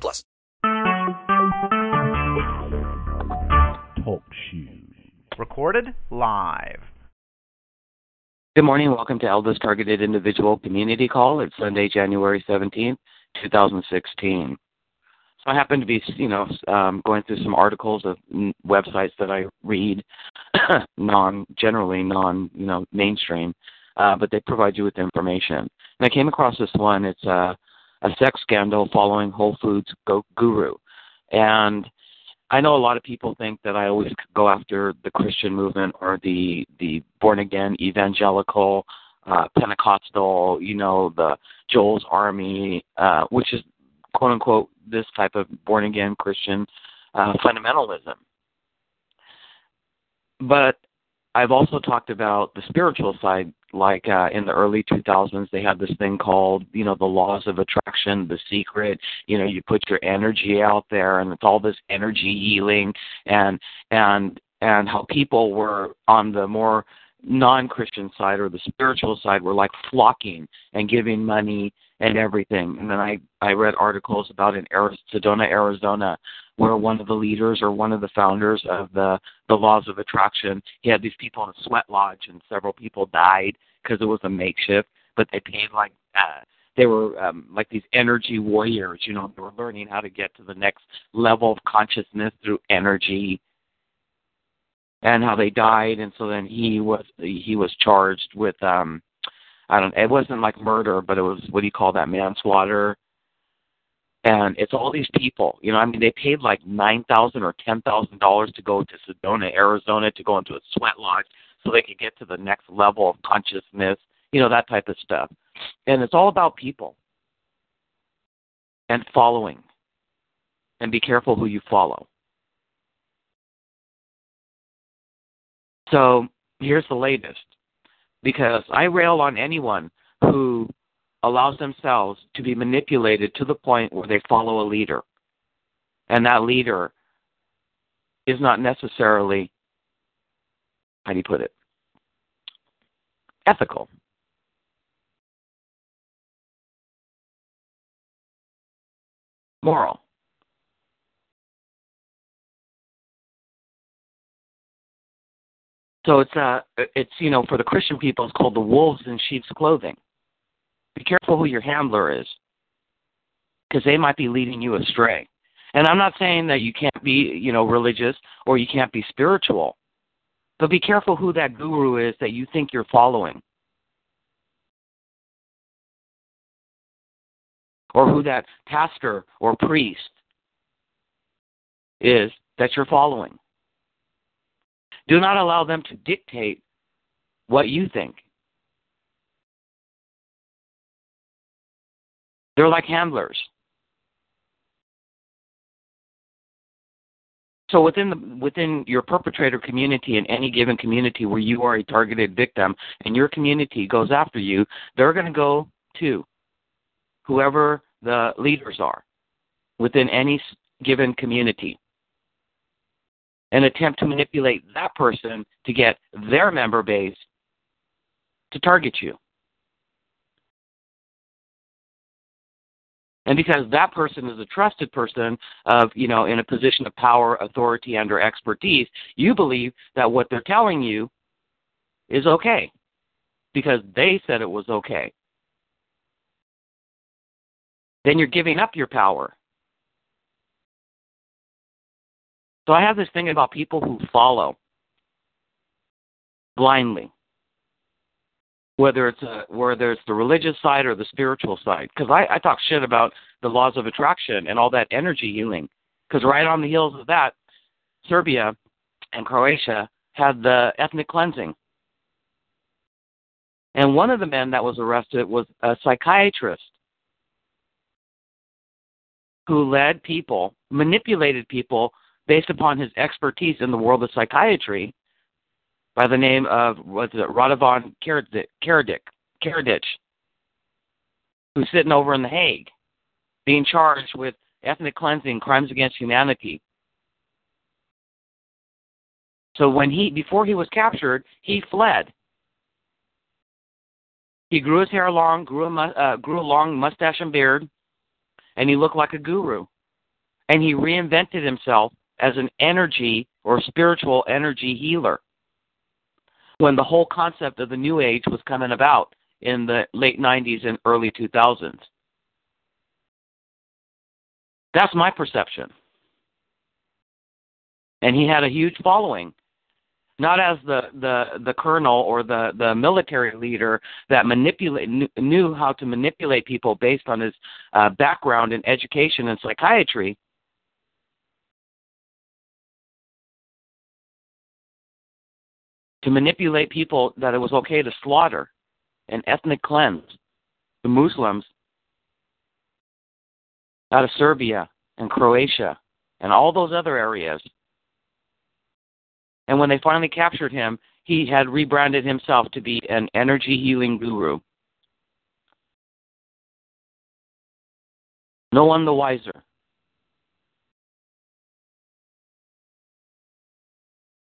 plus. Talk shoes. Recorded live. Good morning. Welcome to Elvis Targeted Individual Community Call. It's Sunday, January 17th, 2016. So I happen to be, you know, um, going through some articles of websites that I read, non, generally non, you know, mainstream, uh, but they provide you with information. And I came across this one. It's a, a sex scandal following Whole Foods go- guru, and I know a lot of people think that I always go after the Christian movement or the the born again evangelical uh, Pentecostal, you know, the Joel's Army, uh, which is quote unquote this type of born again Christian uh, fundamentalism. But I've also talked about the spiritual side, like uh, in the early 2000s, they had this thing called, you know, the laws of attraction, the secret. You know, you put your energy out there, and it's all this energy healing, and and and how people were on the more non-Christian side or the spiritual side were like flocking and giving money and everything. And then I I read articles about in Arizona, Sedona, Arizona, where one of the leaders or one of the founders of the the laws of attraction, he had these people in a sweat lodge, and several people died because it was a makeshift, but they paid like. Uh, they were um, like these energy warriors, you know. They were learning how to get to the next level of consciousness through energy, and how they died. And so then he was he was charged with um, I don't. It wasn't like murder, but it was what do you call that manslaughter? And it's all these people, you know. I mean, they paid like nine thousand or ten thousand dollars to go to Sedona, Arizona, to go into a sweat lodge so they could get to the next level of consciousness, you know, that type of stuff. And it's all about people and following. And be careful who you follow. So here's the latest because I rail on anyone who allows themselves to be manipulated to the point where they follow a leader. And that leader is not necessarily, how do you put it, ethical. Moral. So it's uh it's you know for the Christian people it's called the wolves in sheep's clothing. Be careful who your handler is, because they might be leading you astray. And I'm not saying that you can't be you know religious or you can't be spiritual, but be careful who that guru is that you think you're following, or who that pastor or priest is that you're following. Do not allow them to dictate what you think. They're like handlers. So within the within your perpetrator community in any given community where you are a targeted victim and your community goes after you, they're going to go to whoever the leaders are within any given community and attempt to manipulate that person to get their member base to target you. And because that person is a trusted person of, you know, in a position of power, authority, and or expertise, you believe that what they're telling you is okay because they said it was okay. Then you're giving up your power. So I have this thing about people who follow blindly, whether it's a, whether it's the religious side or the spiritual side. Because I, I talk shit about the laws of attraction and all that energy healing. Because right on the heels of that, Serbia and Croatia had the ethnic cleansing. And one of the men that was arrested was a psychiatrist who led people, manipulated people based upon his expertise in the world of psychiatry by the name of what's it, Radovan Karadzic, Karadzic, who's sitting over in The Hague, being charged with ethnic cleansing, crimes against humanity. So when he before he was captured, he fled. He grew his hair long, grew a uh, grew a long mustache and beard, and he looked like a guru. And he reinvented himself as an energy or spiritual energy healer when the whole concept of the New Age was coming about in the late 90s and early 2000s. That's my perception. And he had a huge following. Not as the, the, the colonel or the, the military leader that manipulate, knew how to manipulate people based on his uh, background in education and psychiatry, to manipulate people that it was okay to slaughter and ethnic cleanse the Muslims out of Serbia and Croatia and all those other areas. And when they finally captured him, he had rebranded himself to be an energy healing guru. No one the wiser.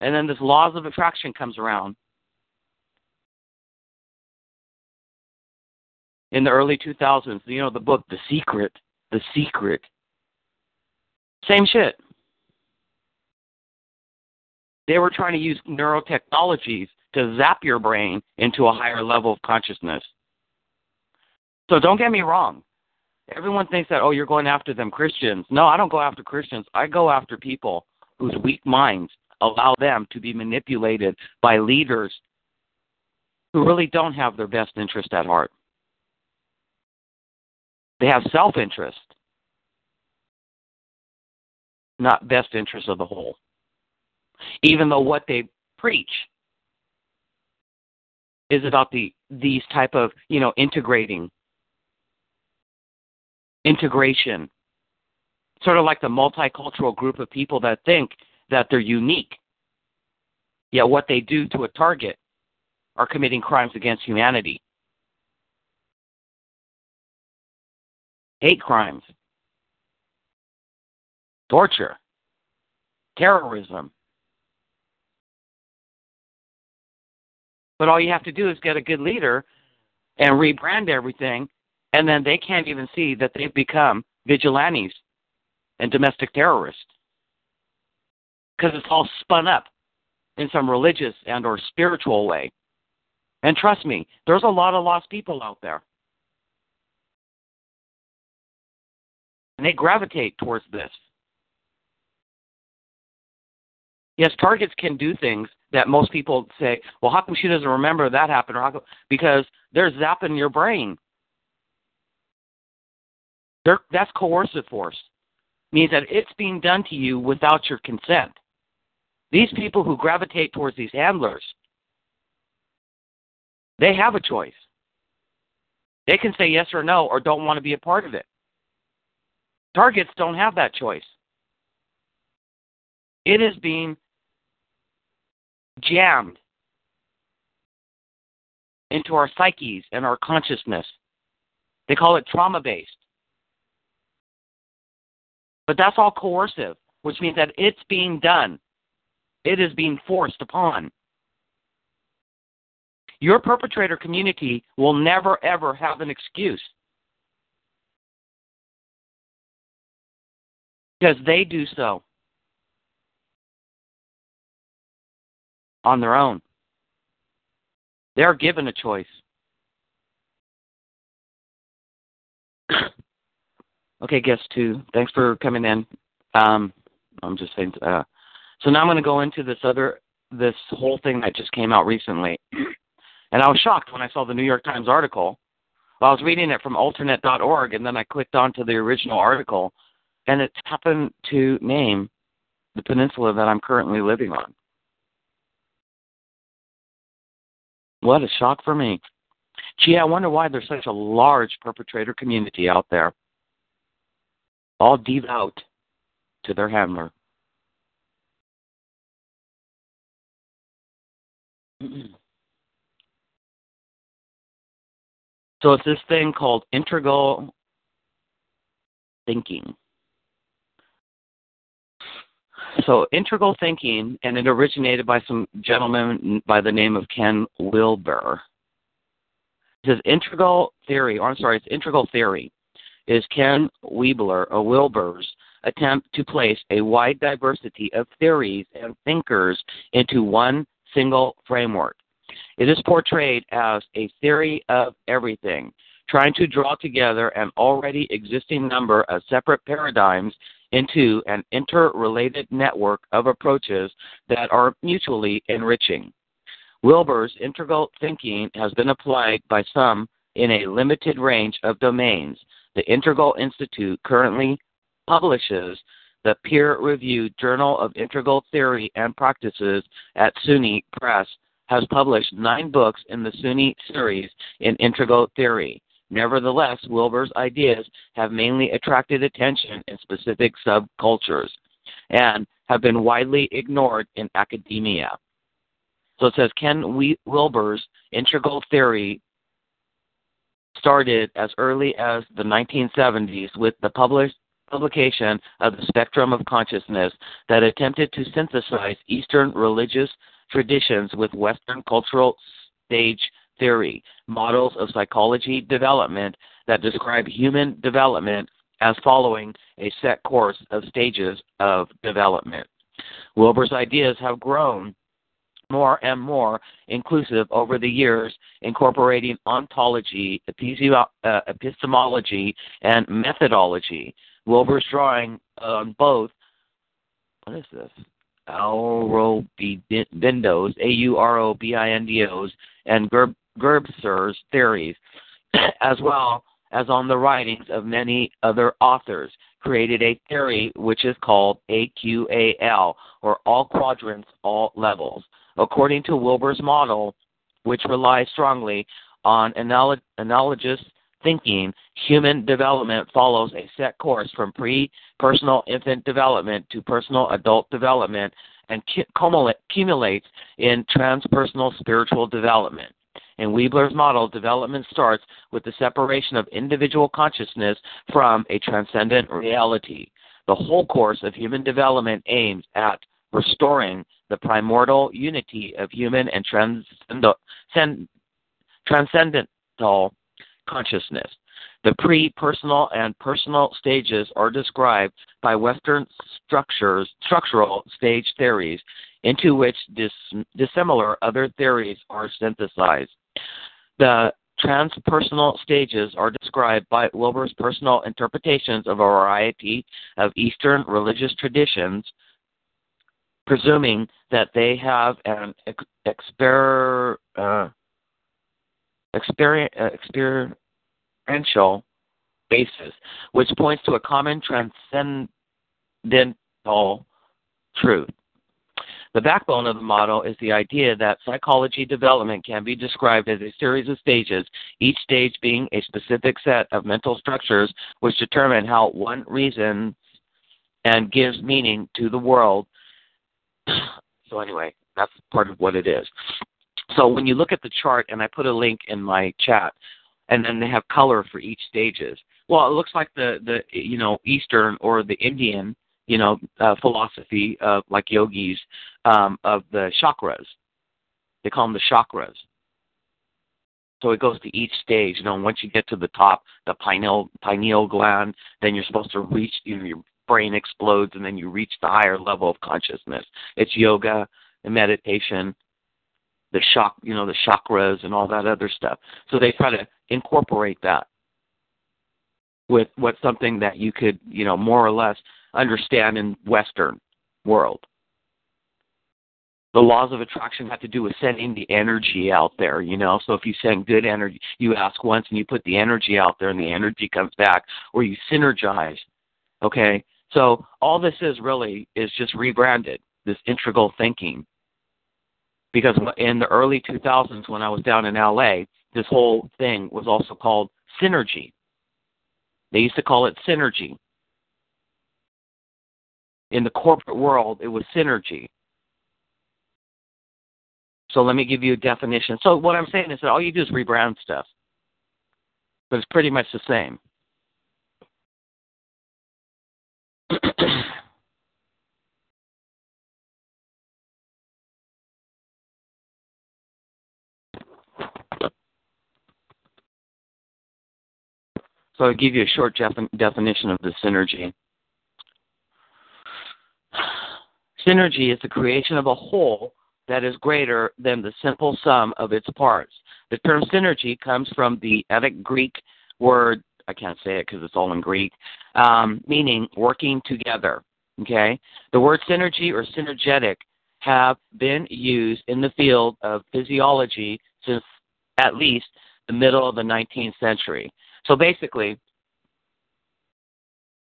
And then this laws of attraction comes around. In the early 2000s, you know, the book The Secret, The Secret. Same shit. They were trying to use neurotechnologies to zap your brain into a higher level of consciousness. So don't get me wrong. Everyone thinks that, oh, you're going after them Christians. No, I don't go after Christians. I go after people whose weak minds allow them to be manipulated by leaders who really don't have their best interest at heart. They have self interest, not best interest of the whole. Even though what they preach is about the these type of you know integrating integration sort of like the multicultural group of people that think that they're unique. Yet what they do to a target are committing crimes against humanity. Hate crimes, torture, terrorism. But all you have to do is get a good leader and rebrand everything, and then they can't even see that they've become vigilantes and domestic terrorists because it's all spun up in some religious and or spiritual way. And trust me, there's a lot of lost people out there. And they gravitate towards this. Yes, targets can do things that most people say, well, how come she doesn't remember that happened? Or how come? Because they're zapping your brain. They're, that's coercive force. It Means that it's being done to you without your consent. These people who gravitate towards these handlers, they have a choice. They can say yes or no or don't want to be a part of it. Targets don't have that choice. It is being jammed into our psyches and our consciousness. They call it trauma based. But that's all coercive, which means that it's being done. It is being forced upon. Your perpetrator community will never, ever have an excuse. Because they do so on their own. They're given a choice. okay, guest two. Thanks for coming in. Um, I'm just saying. Uh, so now I'm going to go into this other this whole thing that just came out recently, and I was shocked when I saw the New York Times article. Well, I was reading it from alternet.org, and then I clicked onto the original article, and it happened to name the peninsula that I'm currently living on. What a shock for me. Gee, I wonder why there's such a large perpetrator community out there. all devout to their handler. So it's this thing called integral thinking. So integral thinking, and it originated by some gentleman by the name of Ken Wilber. Says integral theory, or I'm sorry, it's integral theory, is Ken Weibler or Wilber's attempt to place a wide diversity of theories and thinkers into one single framework. It is portrayed as a theory of everything, trying to draw together an already existing number of separate paradigms into an interrelated network of approaches that are mutually enriching. Wilber's integral thinking has been applied by some in a limited range of domains. The Integral Institute currently publishes the peer reviewed Journal of Integral Theory and Practices at SUNY Press has published nine books in the SUNY series in integral theory. Nevertheless, Wilber's ideas have mainly attracted attention in specific subcultures and have been widely ignored in academia. So it says Ken Wilber's integral theory started as early as the 1970s with the published publication of the Spectrum of Consciousness that attempted to synthesize Eastern religious traditions with Western cultural stage theory, models of psychology development that describe human development as following a set course of stages of development. Wilber's ideas have grown more and more inclusive over the years, incorporating ontology, uh, epistemology, and methodology. Wilber's drawing on both, what is this? Aurobindo's, A-U-R-O-B-I-N-D-O's, and Gerb, Gerbser's theories, as well as on the writings of many other authors, created a theory which is called AQAL, or all quadrants, all levels. According to Wilber's model, which relies strongly on analogous thinking, human development follows a set course from pre personal infant development to personal adult development and accumulates in transpersonal spiritual development. In Weibler's model, development starts with the separation of individual consciousness from a transcendent reality. The whole course of human development aims at restoring the primordial unity of human and transcendental consciousness. The pre personal and personal stages are described by Western structures, structural stage theories, into which dis, dissimilar other theories are synthesized. The transpersonal stages are described by Wilber's personal interpretations of a variety of Eastern religious traditions, presuming that they have an ex- exper, uh, Uh, experiential basis, which points to a common transcendental truth. The backbone of the model is the idea that psychology development can be described as a series of stages, each stage being a specific set of mental structures which determine how one reasons and gives meaning to the world. So, anyway, that's part of what it is. So when you look at the chart, and I put a link in my chat, and then they have color for each stages. Well, it looks like the the you know Eastern or the Indian you know uh, philosophy of like yogis um, of the chakras. They call them the chakras. So it goes to each stage. You know, once you get to the top, the pineal pineal gland, then you're supposed to reach. You know, your brain explodes, and then you reach the higher level of consciousness. It's yoga and meditation the shock, you know, the chakras and all that other stuff. So they try to incorporate that with what's something that you could, you know, more or less understand in Western world. The laws of attraction have to do with sending the energy out there, you know. So if you send good energy, you ask once and you put the energy out there and the energy comes back, or you synergize. Okay? So all this is really is just rebranded, this integral thinking because in the early 2000s when I was down in LA, this whole thing was also called synergy. They used to call it synergy. In the corporate world, it was synergy. So let me give you a definition. So what I'm saying is that all you do is rebrand stuff, but it's pretty much the same. So I'll give you a short definition of the synergy. Synergy is the creation of a whole that is greater than the simple sum of its parts. The term synergy comes from the Vedic Greek word, I can't say it because it's all in Greek, um, meaning working together. Okay? The word synergy or synergetic have been used in the field of physiology since at least the middle of the 19th century. So basically,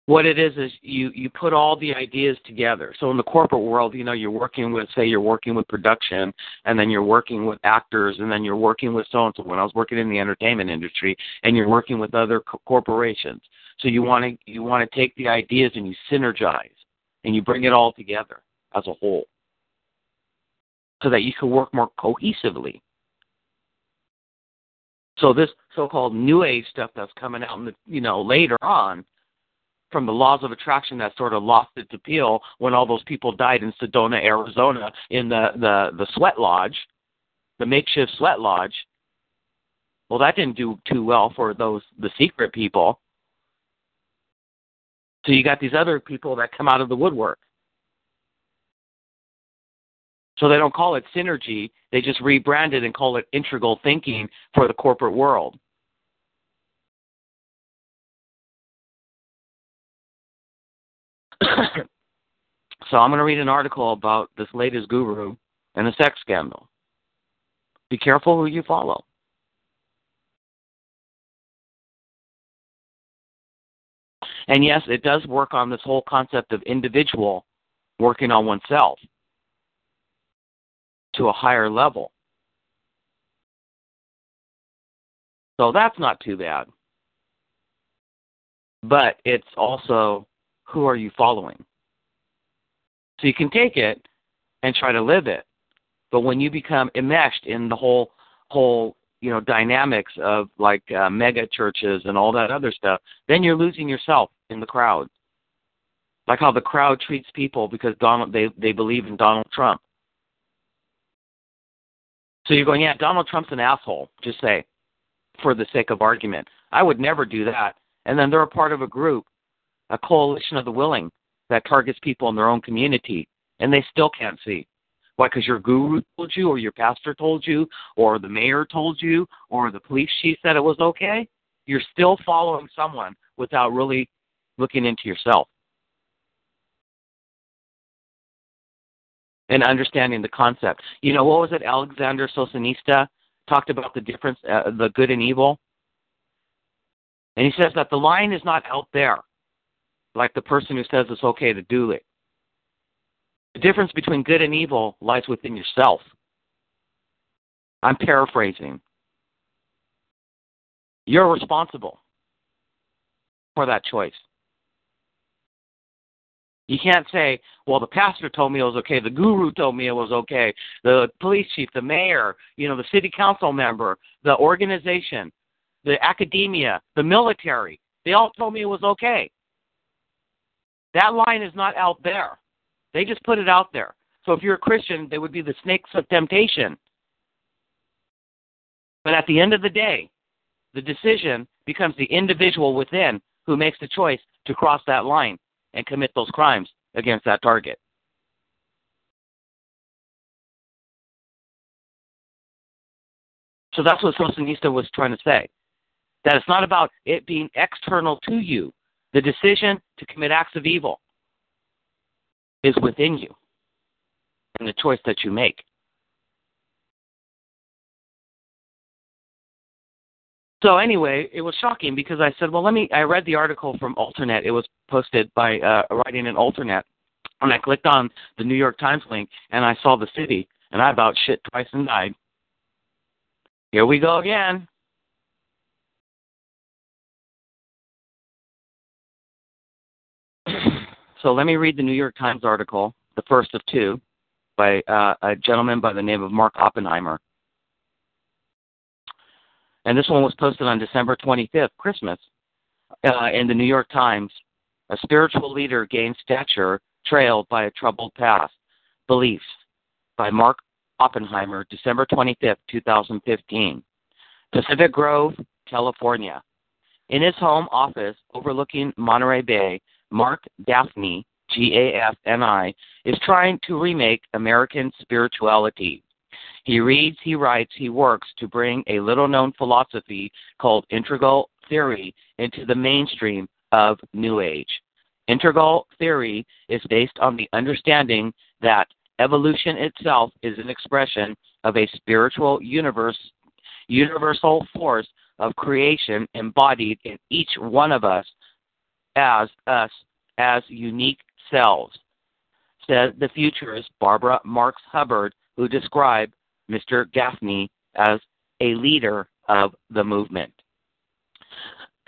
what it is is you you put all the ideas together. So in the corporate world, you know, you're working with say you're working with production, and then you're working with actors, and then you're working with so and so. When I was working in the entertainment industry, and you're working with other co- corporations, so you want to you want to take the ideas and you synergize, and you bring it all together as a whole, so that you can work more cohesively. So this so-called new age stuff that's coming out in the you know later on from the laws of attraction that sort of lost its appeal when all those people died in Sedona, Arizona, in the the the sweat lodge, the makeshift sweat lodge. Well, that didn't do too well for those the secret people. So you got these other people that come out of the woodwork. So they don't call it synergy, they just rebrand it and call it integral thinking for the corporate world. so I'm going to read an article about this latest guru and a sex scandal. Be careful who you follow. And yes, it does work on this whole concept of individual working on oneself to a higher level. So that's not too bad. But it's also who are you following? So you can take it and try to live it. But when you become enmeshed in the whole whole you know dynamics of like uh, mega churches and all that other stuff, then you're losing yourself in the crowd. Like how the crowd treats people because Donald they they believe in Donald Trump. So you're going, yeah, Donald Trump's an asshole. Just say, for the sake of argument, I would never do that. And then they're a part of a group a coalition of the willing that targets people in their own community, and they still can't see. Why? Because your guru told you, or your pastor told you, or the mayor told you, or the police chief said it was okay? You're still following someone without really looking into yourself. And understanding the concept. You know, what was it? Alexander Solzhenitsyn talked about the difference, uh, the good and evil. And he says that the line is not out there like the person who says it's okay to do it. The difference between good and evil lies within yourself. I'm paraphrasing. You're responsible for that choice. You can't say, well, the pastor told me it was okay, the guru told me it was okay, the police chief, the mayor, you know, the city council member, the organization, the academia, the military. They all told me it was okay. That line is not out there. They just put it out there. So if you're a Christian, they would be the snakes of temptation. But at the end of the day, the decision becomes the individual within who makes the choice to cross that line and commit those crimes against that target. So that's what Solzhenitsyn was trying to say. That it's not about it being external to you. The decision to commit acts of evil is within you and the choice that you make. So anyway, it was shocking because I said, well, let me. I read the article from Alternet. It was posted by uh, writing in Alternet, and I clicked on the New York Times link, and I saw the city, and I about shit twice and died. Here we go again. So let me read the New York Times article, the first of two, by uh, a gentleman by the name of Mark Oppenheimer. And this one was posted on December 25th, Christmas, uh, in the New York Times. A spiritual leader gains stature trailed by a troubled past. Beliefs by Mark Oppenheimer, December 25th, 2015. Pacific Grove, California. In his home office overlooking Monterey Bay, Marc Gafni, G A F N I, is trying to remake American spirituality. He reads, he writes, he works to bring a little known philosophy called integral theory into the mainstream of New Age. Integral theory is based on the understanding that evolution itself is an expression of a spiritual universe, universal force of creation embodied in each one of us as us as unique selves, said the futurist Barbara Marx Hubbard, who described Mr. Gafni as a leader of the movement.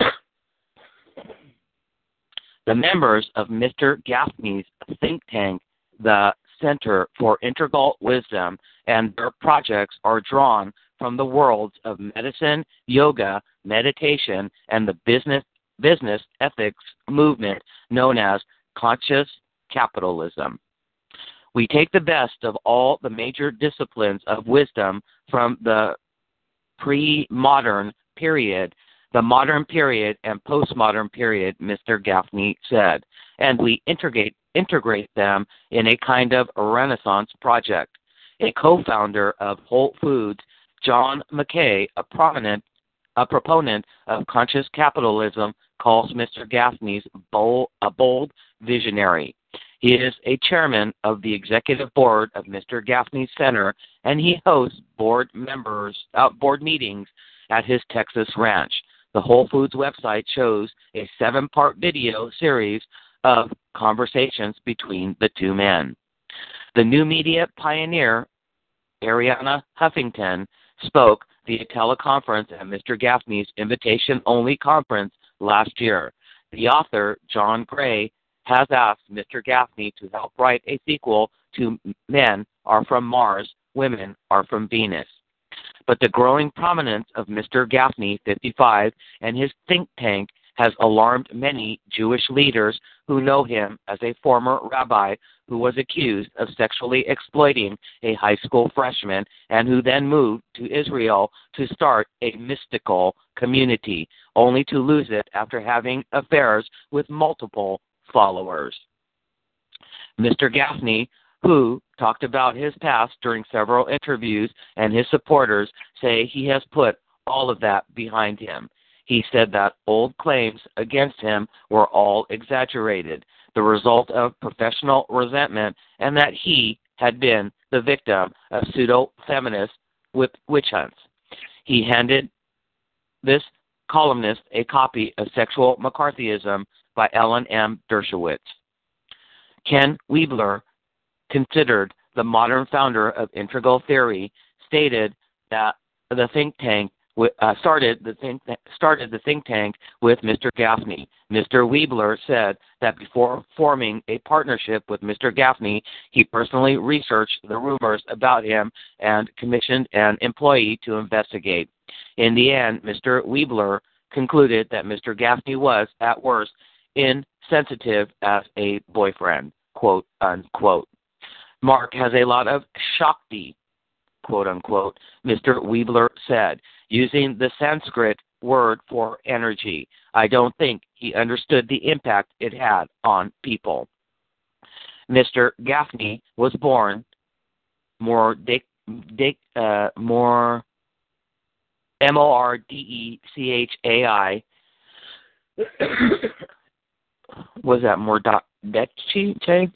the members of Mr. Gafni's think tank, the Center for Integral Wisdom, and their projects are drawn from the worlds of medicine, yoga, meditation, and the business business ethics movement known as conscious capitalism. We take the best of all the major disciplines of wisdom from the pre modern period, the modern period, and postmodern period, Mr. Gafni said, and we integrate, integrate them in a kind of Renaissance project. A co founder of Whole Foods, John Mackey, a prominent a proponent of conscious capitalism, calls Mr. Gafni's bold, a bold visionary. He is a chairman of the executive board of Mr. Gafni Center, and he hosts board members uh, board meetings at his Texas ranch. The Whole Foods website shows a seven-part video series of conversations between the two men. The new media pioneer, Arianna Huffington, spoke via teleconference at Mr. Gafni's invitation-only conference last year. The author, John Gray, has asked Mr. Gafni to help write a sequel to Men Are From Mars, Women Are From Venus. But the growing prominence of Mr. Gafni, 55, and his think tank has alarmed many Jewish leaders who know him as a former rabbi who was accused of sexually exploiting a high school freshman and who then moved to Israel to start a mystical community, only to lose it after having affairs with multiple followers. Mr. Gafni, who talked about his past during several interviews, and his supporters say he has put all of that behind him. He said that old claims against him were all exaggerated, the result of professional resentment, and that he had been the victim of pseudo feminist witch hunts. He handed this columnist a copy of Sexual McCarthyism by Alan M. Dershowitz. Ken Wilber, considered the modern founder of integral theory, stated that the think tank uh, started the think started the think tank with Mr. Gafni. Mr. Weebler said that before forming a partnership with Mr. Gafni, he personally researched the rumors about him and commissioned an employee to investigate. In the end, Mr. Weebler concluded that Mr. Gafni was, at worst, insensitive as a boyfriend, quote unquote. Mark has a lot of Shakti, quote unquote, Mr. Weebler said, using the Sanskrit word for energy. I don't think he understood the impact it had on people. Mr. Gafni was born more Dick, Dick, uh, more M O R D E C H A I. Was that more Dechi?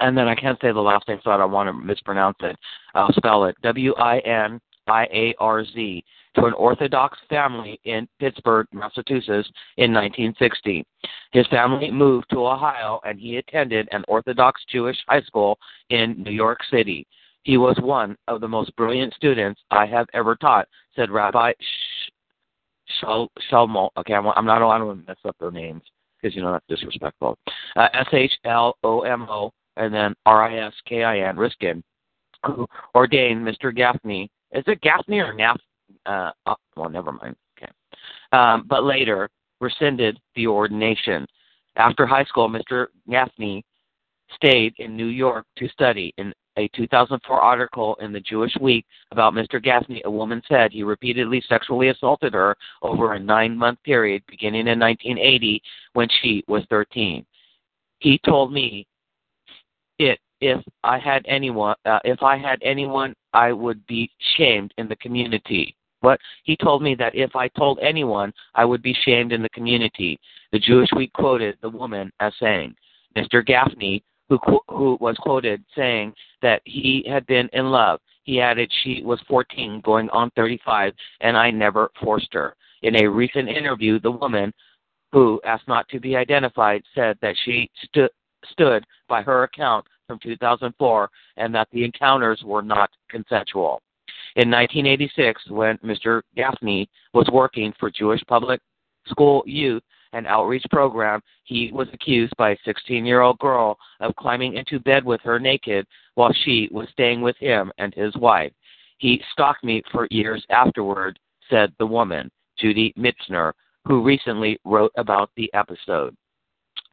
And then I can't say the last name, so I don't want to mispronounce it. I'll spell it W I N I A R Z to an Orthodox family in Pittsburgh, Massachusetts in 1960. His family moved to Ohio and he attended an Orthodox Jewish high school in New York City. He was one of the most brilliant students I have ever taught, said Rabbi Sh- Shal- Shalmo. Okay, I'm, I'm not allowed to mess up their names. Because you know that's disrespectful. Uh, S H L O M O and then R I S K I N Riskin, who ordained Mr. Gafni. Is it Gaffney or Naff? Uh, oh, well, never mind. Okay, um, but later rescinded the ordination. After high school, Mr. Gafni stayed in New York to study. In a 2004 article in the Jewish Week about Mr. Gafni, a woman said he repeatedly sexually assaulted her over a nine month period beginning in 1980 when she was 13. He told me it if I had anyone uh, if I had anyone I would be shamed in the community. But he told me that if I told anyone, I would be shamed in the community. The Jewish Week quoted the woman as saying, Mr. Gafni who who was quoted saying that he had been in love. He added she was 14, going on 35, and I never forced her. In a recent interview, the woman, who asked not to be identified, said that she stu- stood by her account from 2004 and that the encounters were not consensual. In 1986, when Mr. Gafni was working for Jewish Public School Youth, an outreach program, he was accused by a 16 year old girl of climbing into bed with her naked while she was staying with him and his wife. He stalked me for years afterward, said the woman, Judy Mitzner, who recently wrote about the episode.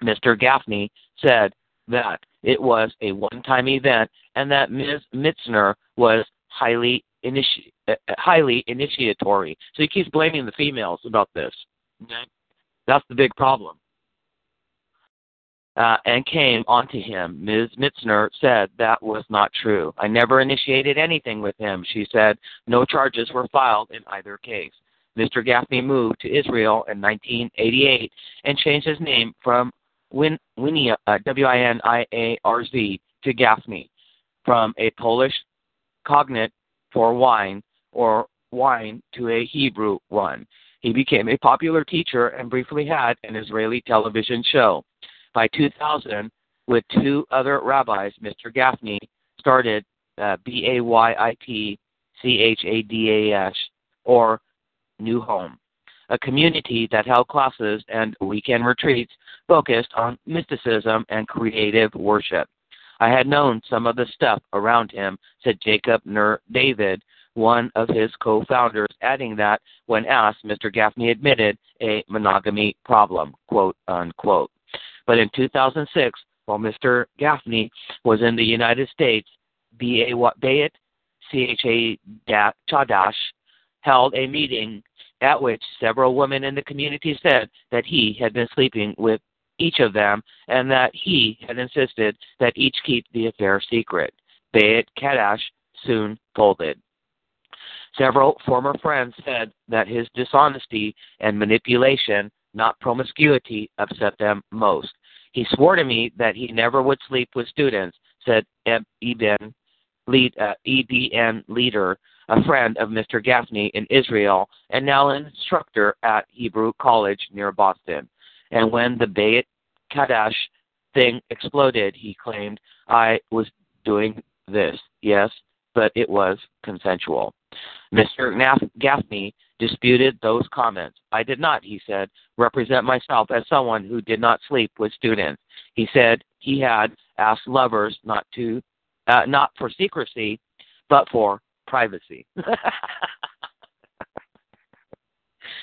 Mr. Gafni said that it was a one time event and that Ms. Mitzner was highly initi- highly initiatory. So he keeps blaming the females about this. Okay? That's the big problem. Uh, and came onto him. Ms. Mitzner said that was not true. I never initiated anything with him. She said no charges were filed in either case. Mr. Gafni moved to Israel in 1988 and changed his name from Win, Winia, uh, W-I-N-I-A-R-Z to Gafni, from a Polish cognate for wine or wine to a Hebrew one. He became a popular teacher and briefly had an Israeli television show. By 2000, with two other rabbis, Mr. Gafni started uh, B A Y I T C H A D A S, or New Home, a community that held classes and weekend retreats focused on mysticism and creative worship. I had known some of the stuff around him, said Jacob Ner David, one of his co founders, adding that when asked, Mr. Gafni admitted a monogamy problem, quote unquote. But in 2006, while Mr. Gafni was in the United States, B. A. Bayit CHA Chadash held a meeting at which several women in the community said that he had been sleeping with each of them and that he had insisted that each keep the affair secret. Bayit Chadash soon folded. Several former friends said that his dishonesty and manipulation, not promiscuity, upset them most. He swore to me that he never would sleep with students, said Eben lead, uh, EBN leader, a friend of Mr. Gafni in Israel, and now an instructor at Hebrew College near Boston. And when the Bayit Chadash thing exploded, he claimed, I was doing this, yes, but it was consensual. Mr. Gafni disputed those comments. I did not, he said, represent myself as someone who did not sleep with students. He said he had asked lovers not to, uh, not for secrecy, but for privacy.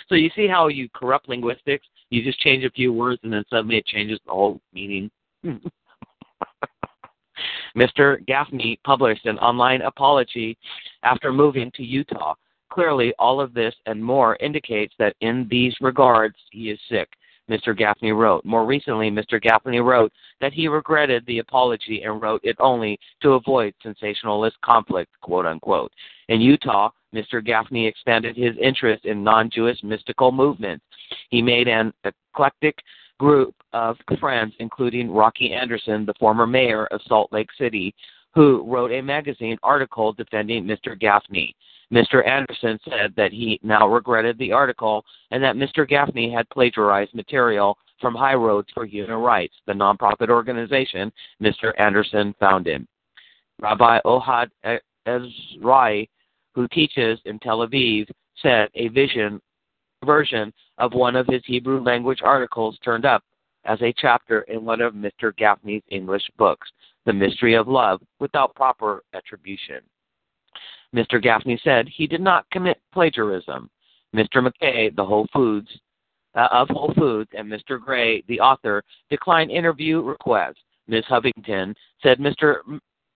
so you see how you corrupt linguistics? You just change a few words and then suddenly it changes the whole meaning. Mr. Gafni published an online apology after moving to Utah. Clearly, all of this and more indicates that in these regards he is sick. Mr. Gafni wrote. More recently, Mr. Gafni wrote that he regretted the apology and wrote it only to avoid sensationalist conflict, quote unquote. In Utah, Mr. Gafni expanded his interest in non Jewish mystical movements. He made an eclectic group of friends, including Rocky Anderson, the former mayor of Salt Lake City, who wrote a magazine article defending Mr. Gafni. Mr. Anderson said that he now regretted the article and that Mr. Gafni had plagiarized material from High Roads for Human Rights, the nonprofit organization Mr. Anderson founded. Rabbi Ohad Ezrahi, who teaches in Tel Aviv, said a vision version of one of his Hebrew language articles turned up as a chapter in one of Mr. Gafni's English books, The Mystery of Love, without proper attribution. Mr. Gafni said he did not commit plagiarism. Mr. Mackey, the Whole Foods uh, of Whole Foods, and Mr. Gray, the author, declined interview requests. Ms. Huffington said Mr.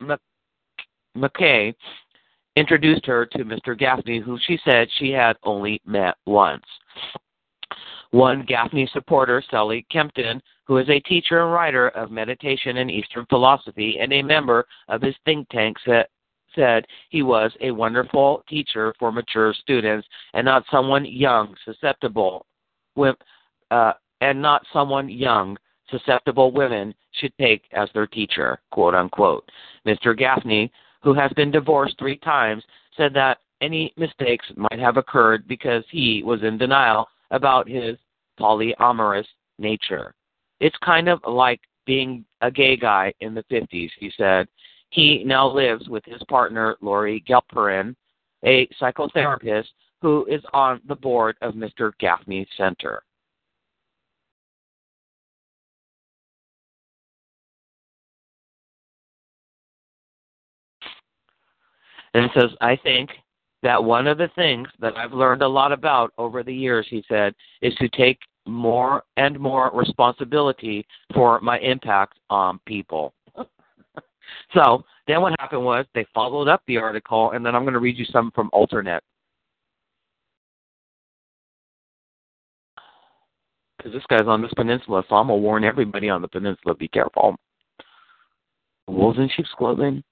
M- Mackey introduced her to Mr. Gafni, who she said she had only met once. One Gafni supporter, Sally Kempton, who is a teacher and writer of meditation and Eastern philosophy and a member of his think tank, said, he was a wonderful teacher for mature students and not someone young, susceptible, uh, and not someone young, susceptible women should take as their teacher, quote unquote. Mr. Gafni, who has been divorced three times, said that any mistakes might have occurred because he was in denial about his polyamorous nature. It's kind of like being a gay guy in the 50s, he said. He now lives with his partner, Lori Gelperin, a psychotherapist who is on the board of Mr. Gafni Center. And it says, I think that one of the things that I've learned a lot about over the years, he said, is to take more and more responsibility for my impact on people. so then what happened was they followed up the article, and then I'm going to read you some from Alternet. Because this guy's on this peninsula, so I'm going to warn everybody on the peninsula be careful. Wolves in sheep's clothing.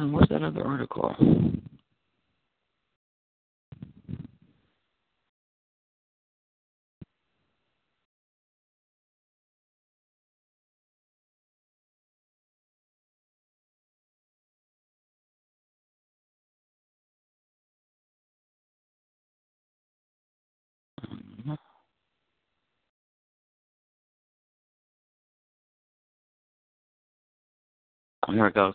And what's that other article? Here it goes.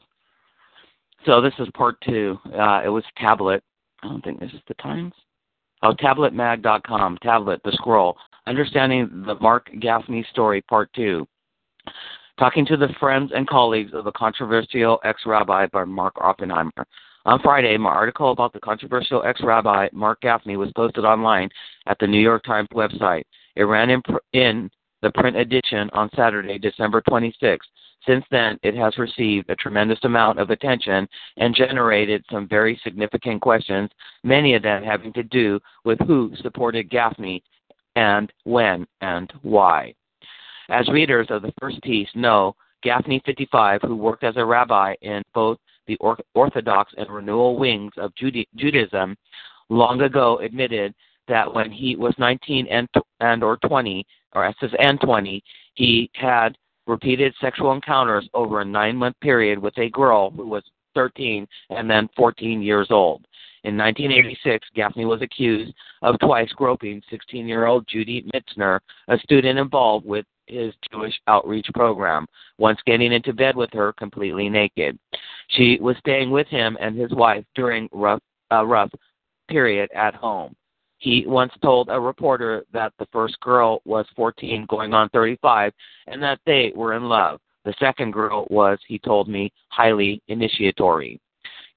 So this is part two. Uh, it was tablet. I don't think this is the Times. Oh, tabletmag.com. Tablet, the scroll. Understanding the Marc Gafni story, part two. Talking to the friends and colleagues of the controversial ex-rabbi by Mark Oppenheimer. On Friday, my article about the controversial ex-rabbi Marc Gafni was posted online at the New York Times website. It ran in, in the print edition on Saturday, December 26th. Since then, it has received a tremendous amount of attention and generated some very significant questions, many of them having to do with who supported Gafni and when and why. As readers of the first piece know, Gafni 55, who worked as a rabbi in both the Orthodox and Renewal wings of Judaism, long ago admitted that when he was 19 and, and or 20, or it says and 20, he had repeated sexual encounters over a nine month period with a girl who was 13 and then 14 years old. In 1986, Gafni was accused of twice groping 16 year old Judy Mitzner, a student involved with his Jewish outreach program, once getting into bed with her completely naked. She was staying with him and his wife during rough, a rough period at home. He once told a reporter that the first girl was 14 going on 35 and that they were in love. The second girl was, he told me, highly initiatory.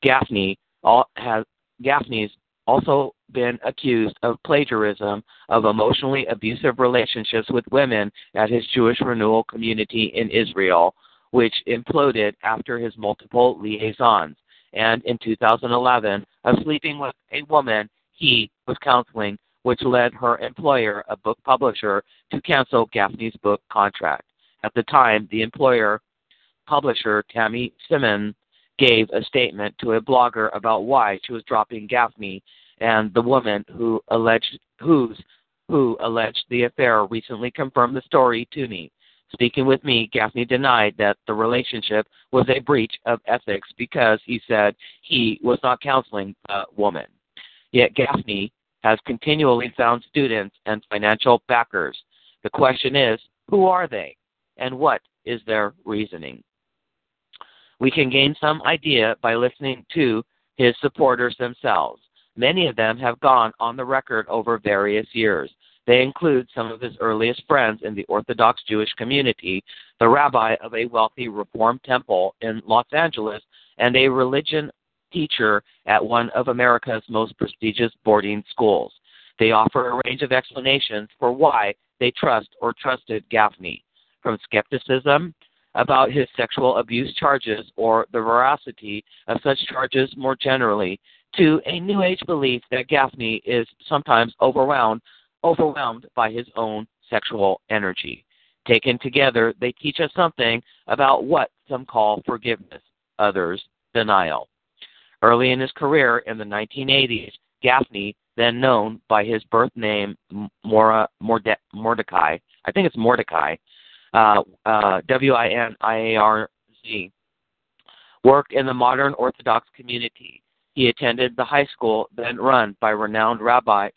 Gafni all, has Gafni's also been accused of plagiarism of emotionally abusive relationships with women at his Jewish renewal community in Israel, which imploded after his multiple liaisons, and in 2011 of sleeping with a woman he was counseling, which led her employer, a book publisher, to cancel Gafni's book contract. At the time, the employer publisher, Tami Simon, gave a statement to a blogger about why she was dropping Gafni, and the woman who alleged whose who alleged the affair recently confirmed the story to me. Speaking with me, Gafni denied that the relationship was a breach of ethics because he said he was not counseling the woman. Yet Gafni has continually found students and financial backers. The question is, who are they? And what is their reasoning? We can gain some idea by listening to his supporters themselves. Many of them have gone on the record over various years. They include some of his earliest friends in the Orthodox Jewish community, the rabbi of a wealthy Reform temple in Los Angeles, and a religion teacher at one of America's most prestigious boarding schools. They offer a range of explanations for why they trust or trusted Gafni, from skepticism about his sexual abuse charges or the veracity of such charges more generally, to a New Age belief that Gafni is sometimes overwhelmed, overwhelmed by his own sexual energy. Taken together, they teach us something about what some call forgiveness, others denial. Early in his career in the 1980s, Gafni, then known by his birth name Mora, Morde, Mordecai, I think it's Mordecai, uh, uh, W-I-N-I-A-R-Z, worked in the modern Orthodox community. He attended the high school then run by renowned Rabbi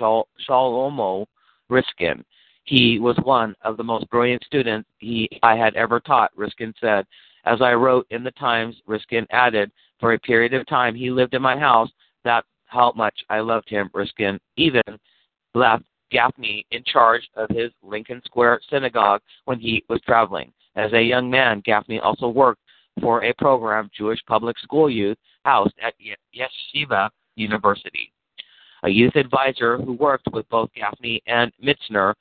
Shlomo Riskin. He was one of the most brilliant students he I had ever taught, Riskin said. As I wrote in the Times, Riskin added, for a period of time he lived in my house. That's how much I loved him. Riskin even left Gafni in charge of his Lincoln Square synagogue when he was traveling. As a young man, Gafni also worked for a program Jewish public school youth housed at Yeshiva University. A youth advisor who worked with both Gafni and Mitzner,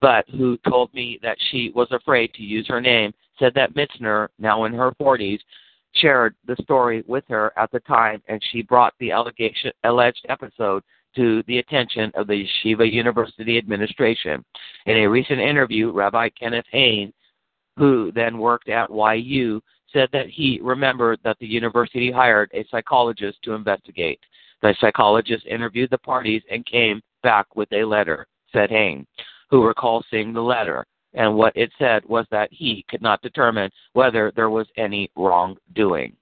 but who told me that she was afraid to use her name, said that Mitzner, now in her 40s, shared the story with her at the time, and she brought the allegation, alleged episode to the attention of the Yeshiva University administration. In a recent interview, Rabbi Kenneth Hain, who then worked at YU, said that he remembered that the university hired a psychologist to investigate. The psychologist interviewed the parties and came back with a letter, said Hain, who recalls seeing the letter and what it said was that he could not determine whether there was any wrongdoing.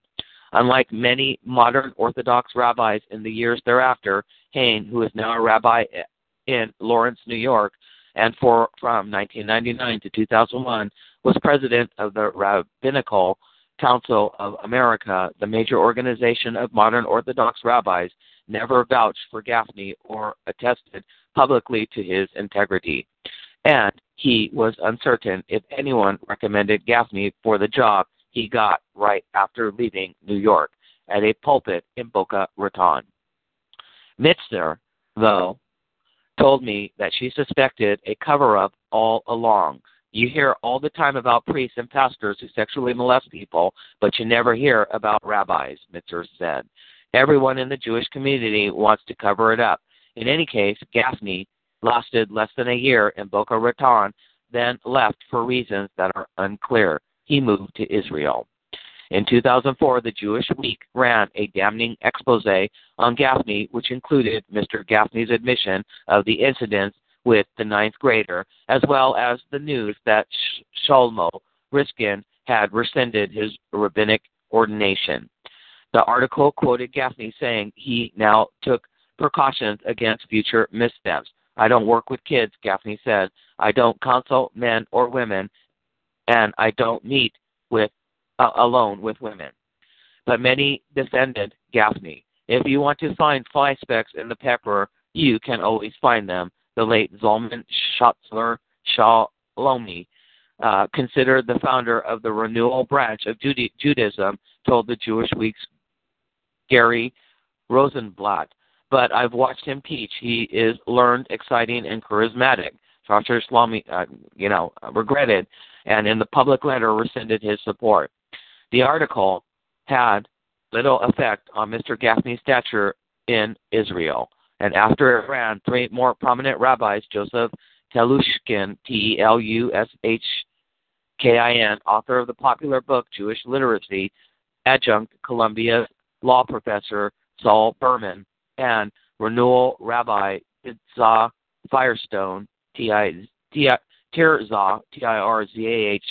Unlike many modern Orthodox rabbis in the years thereafter, Hain, who is now a rabbi in Lawrence, New York, and for from 1999 to 2001 was president of the Rabbinical Council of America, the major organization of modern Orthodox rabbis, never vouched for Gafni or attested publicly to his integrity. And he was uncertain if anyone recommended Gafni for the job he got right after leaving New York at a pulpit in Boca Raton. Mitzner, though, told me that she suspected a cover up all along. You hear all the time about priests and pastors who sexually molest people, but you never hear about rabbis, Mitzner said. Everyone in the Jewish community wants to cover it up. In any case, Gafni lasted less than a year in Boca Raton, then left for reasons that are unclear. He moved to Israel. In 2004, the Jewish Week ran a damning expose on Gafni, which included Mr. Gafni's admission of the incidents with the ninth grader, as well as the news that Shlomo Riskin had rescinded his rabbinic ordination. The article quoted Gafni saying he now took precautions against future missteps. I don't work with kids, Gafni said. I don't consult men or women, and I don't meet with uh, alone with women. But many defended Gafni. If you want to find fly specks in the pepper, you can always find them. The late Zalman Schatzler Shalomi, uh, considered the founder of the renewal branch of Judaism, told the Jewish Week's Gary Rosenblatt but I've watched him teach. He is learned, exciting, and charismatic. Dr. Islami, uh, you know, regretted and in the public letter rescinded his support. The article had little effect on Mr. Gafni's stature in Israel. And after it ran, three more prominent rabbis, Joseph Telushkin, T E L U S H K I N, author of the popular book Jewish Literacy, adjunct Columbia law professor Saul Berman, and renewal rabbi Tirzah Firestone, T-I-Tirzah, T-I-R-Z-A-H,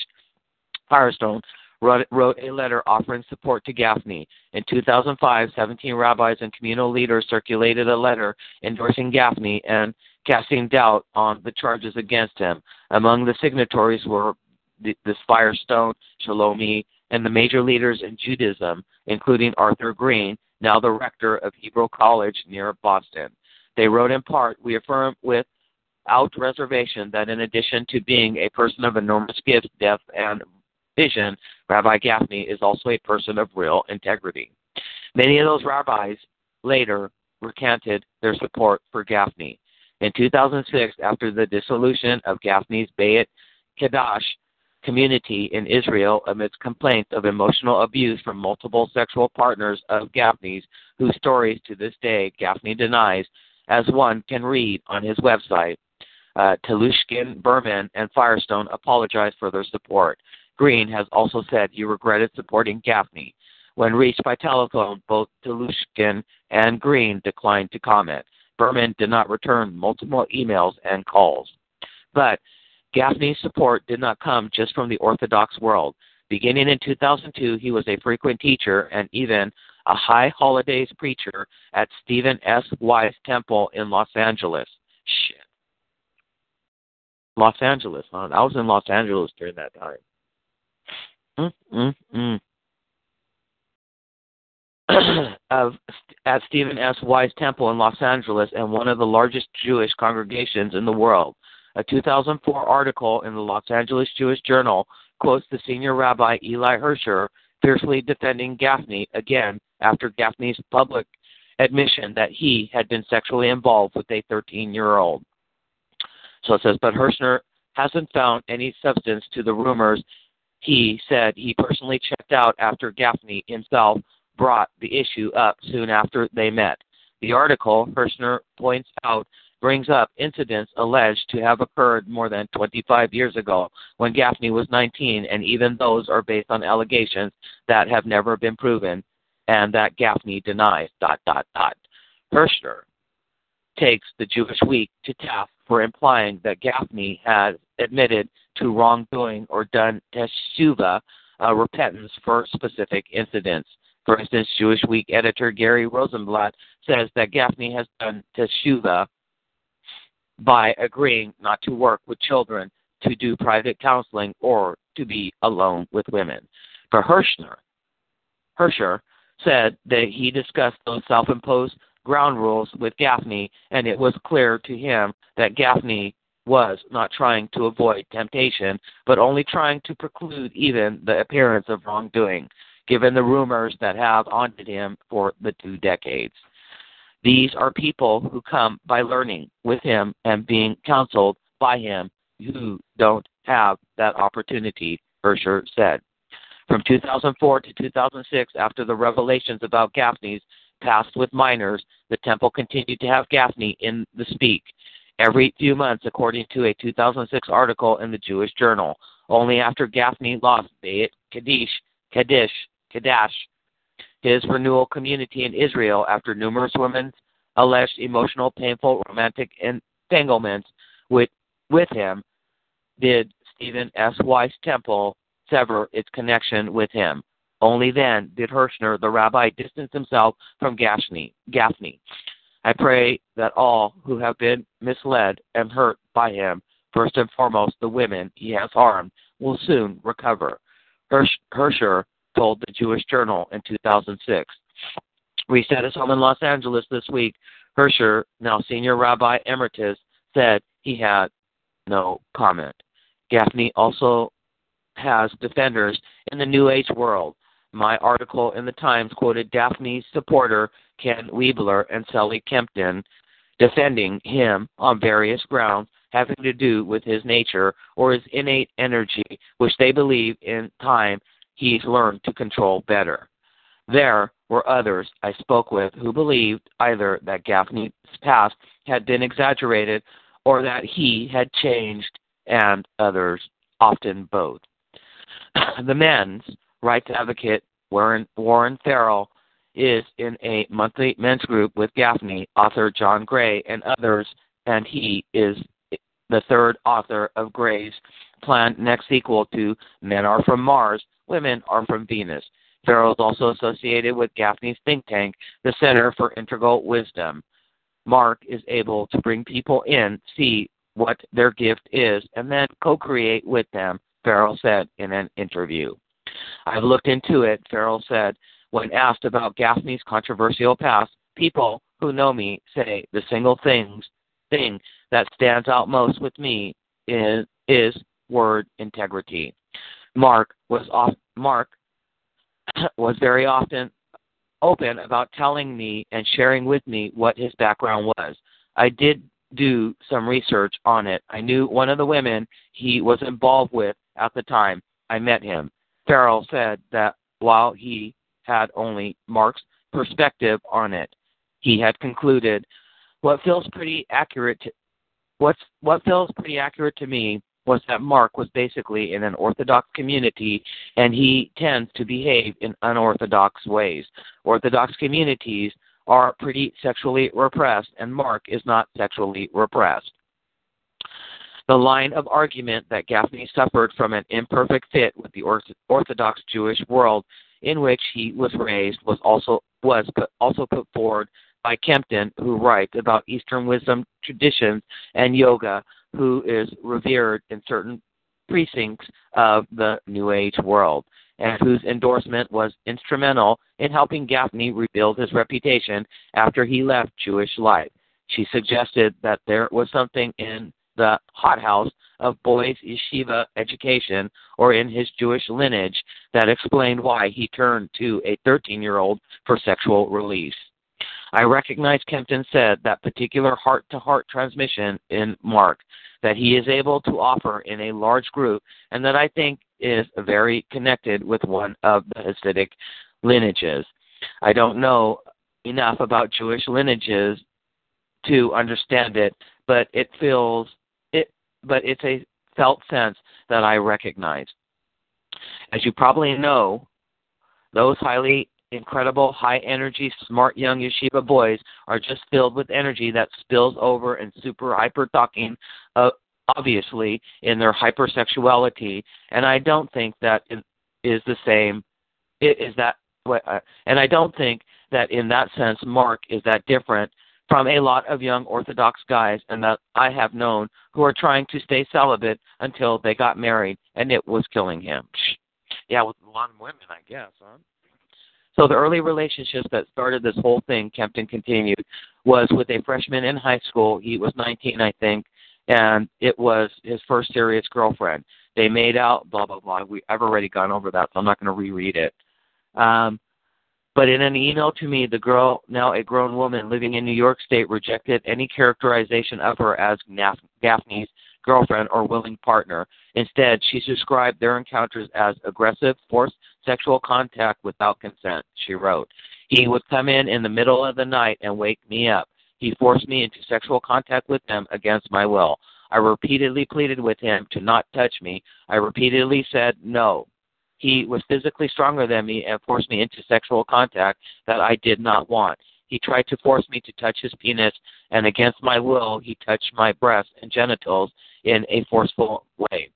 Firestone, wrote, wrote a letter offering support to Gafni. In 2005, 17 rabbis and communal leaders circulated a letter endorsing Gafni and casting doubt on the charges against him. Among the signatories were this Firestone, Shalomi, and the major leaders in Judaism, including Arthur Green, now the rector of Hebrew College near Boston. They wrote in part, We affirm without reservation that in addition to being a person of enormous gifts, depth, and vision, Rabbi Gafni is also a person of real integrity. Many of those rabbis later recanted their support for Gafni. In 2006, after the dissolution of Gafni's Bayit Chadash community in Israel amidst complaints of emotional abuse from multiple sexual partners of Gafni's, whose stories to this day Gafni denies, as one can read on his website. Uh, Telushkin, Berman, and Firestone apologized for their support. Green has also said he regretted supporting Gafni. When reached by telephone, both Telushkin and Green declined to comment. Berman did not return multiple emails and calls. But Gafni's support did not come just from the Orthodox world. Beginning in 2002, he was a frequent teacher and even a high holidays preacher at Stephen S. Wise Temple in Los Angeles. Shit. Los Angeles, huh? I was in Los Angeles during that time. Mm, mm, mm. of at Stephen S. Wise Temple in Los Angeles and one of the largest Jewish congregations in the world. A 2004 article in the Los Angeles Jewish Journal quotes the senior rabbi Eli Herscher fiercely defending Gafni again after Gafni's public admission that he had been sexually involved with a 13 year old. So it says, but Herscher hasn't found any substance to the rumors. He said he personally checked out after Gafni himself brought the issue up soon after they met. The article, Herscher points out, brings up incidents alleged to have occurred more than 25 years ago when Gafni was 19, and even those are based on allegations that have never been proven and that Gafni denies. Dot dot dot. Herscher takes the Jewish Week to task for implying that Gafni has admitted to wrongdoing or done teshuvah, uh, repentance for specific incidents. For instance, Jewish Week editor Gary Rosenblatt says that Gafni has done teshuvah by agreeing not to work with children, to do private counseling, or to be alone with women. For Hirschner, Herscher said that he discussed those self-imposed ground rules with Gafni, and it was clear to him that Gafni was not trying to avoid temptation, but only trying to preclude even the appearance of wrongdoing given the rumors that have haunted him for the two decades. These are people who come by learning with him and being counseled by him who don't have that opportunity, Herscher said. From 2004 to 2006, after the revelations about Gafni's past with minors, the temple continued to have Gafni in the speak every few months, according to a 2006 article in the Jewish Journal. Only after Gafni lost Beit Kaddish, Kaddish Kadash, his renewal community in Israel after numerous women's alleged emotional, painful, romantic entanglements with, with him, did Stephen S. Wise Temple sever its connection with him. Only then did Herscher, the rabbi, distance himself from Gafni. Gafni. I pray that all who have been misled and hurt by him, first and foremost the women he has harmed, will soon recover. Herscher told the Jewish Journal in 2006. We sat at home in Los Angeles this week. Herscher, now senior rabbi emeritus, said he had no comment. Gafni also has defenders in the New Age world. My article in the Times quoted Gafni's supporter Ken Wilber and Sally Kempton defending him on various grounds having to do with his nature or his innate energy, which they believe in time he's learned to control better. There were others I spoke with who believed either that Gafni's past had been exaggerated or that he had changed, and others, often both. the men's rights advocate, Warren, Warren Farrell, is in a monthly men's group with Gafni, author John Gray, and others, and he is the third author of Gray's planned next sequel to Men Are From Mars, Women Are From Venus. Farrell is also associated with Gafni's think tank, the Center for Integral Wisdom. Marc is able to bring people in, see what their gift is, and then co create with them Farrell said in an interview. I've looked into it, Farrell said, when asked about Gafni's controversial past. People who know me say the single things thing that stands out most with me is is word integrity. Marc was off Marc was very often open about telling me and sharing with me what his background was. I did do some research on it. I knew one of the women he was involved with at the time I met him. Farrell said that while he had only Marc's perspective on it, he had concluded what feels pretty accurate to, what's what feels pretty accurate to me was that Marc was basically in an Orthodox community and he tends to behave in unorthodox ways. Orthodox communities are pretty sexually repressed, and Marc is not sexually repressed. The line of argument that Gafni suffered from an imperfect fit with the Orthodox Jewish world in which he was raised was also was also put forward by Kempton, who writes about Eastern wisdom traditions and yoga who is revered in certain precincts of the New Age world, and whose endorsement was instrumental in helping Gafni rebuild his reputation after he left Jewish life. She suggested that there was something in the hothouse of boys' yeshiva education or in his Jewish lineage that explained why he turned to a 13 year old for sexual release. I recognize Kempton said that particular heart to heart transmission in Marc that he is able to offer in a large group, and that I think is very connected with one of the Hasidic lineages. I don't know enough about Jewish lineages to understand it, but it feels it but it's a felt sense that I recognize. As you probably know, those highly incredible, high energy, smart young yeshiva boys are just filled with energy that spills over and super hyper talking, uh, obviously, in their hypersexuality. And I don't think that is the same. It is that, uh, and I don't think that in that sense, Marc is that different from a lot of young Orthodox guys and that I have known who are trying to stay celibate until they got married, and it was killing him. Yeah, with a lot of women, I guess, huh? So the early relationships that started this whole thing, Kempton continued, was with a freshman in high school. He was 19, I think, and it was his first serious girlfriend. They made out, blah blah blah. We I've already gone over that, so I'm not going to reread it. Um, but in an email to me, the girl, now a grown woman living in New York State, rejected any characterization of her as Gafni's girlfriend or willing partner. Instead, she described their encounters as aggressive, forced sexual contact without consent, she wrote. He would come in in the middle of the night and wake me up. He forced me into sexual contact with him against my will. I repeatedly pleaded with him to not touch me. I repeatedly said no. He was physically stronger than me and forced me into sexual contact that I did not want. He tried to force me to touch his penis, and against my will, he touched my breasts and genitals in a forceful way.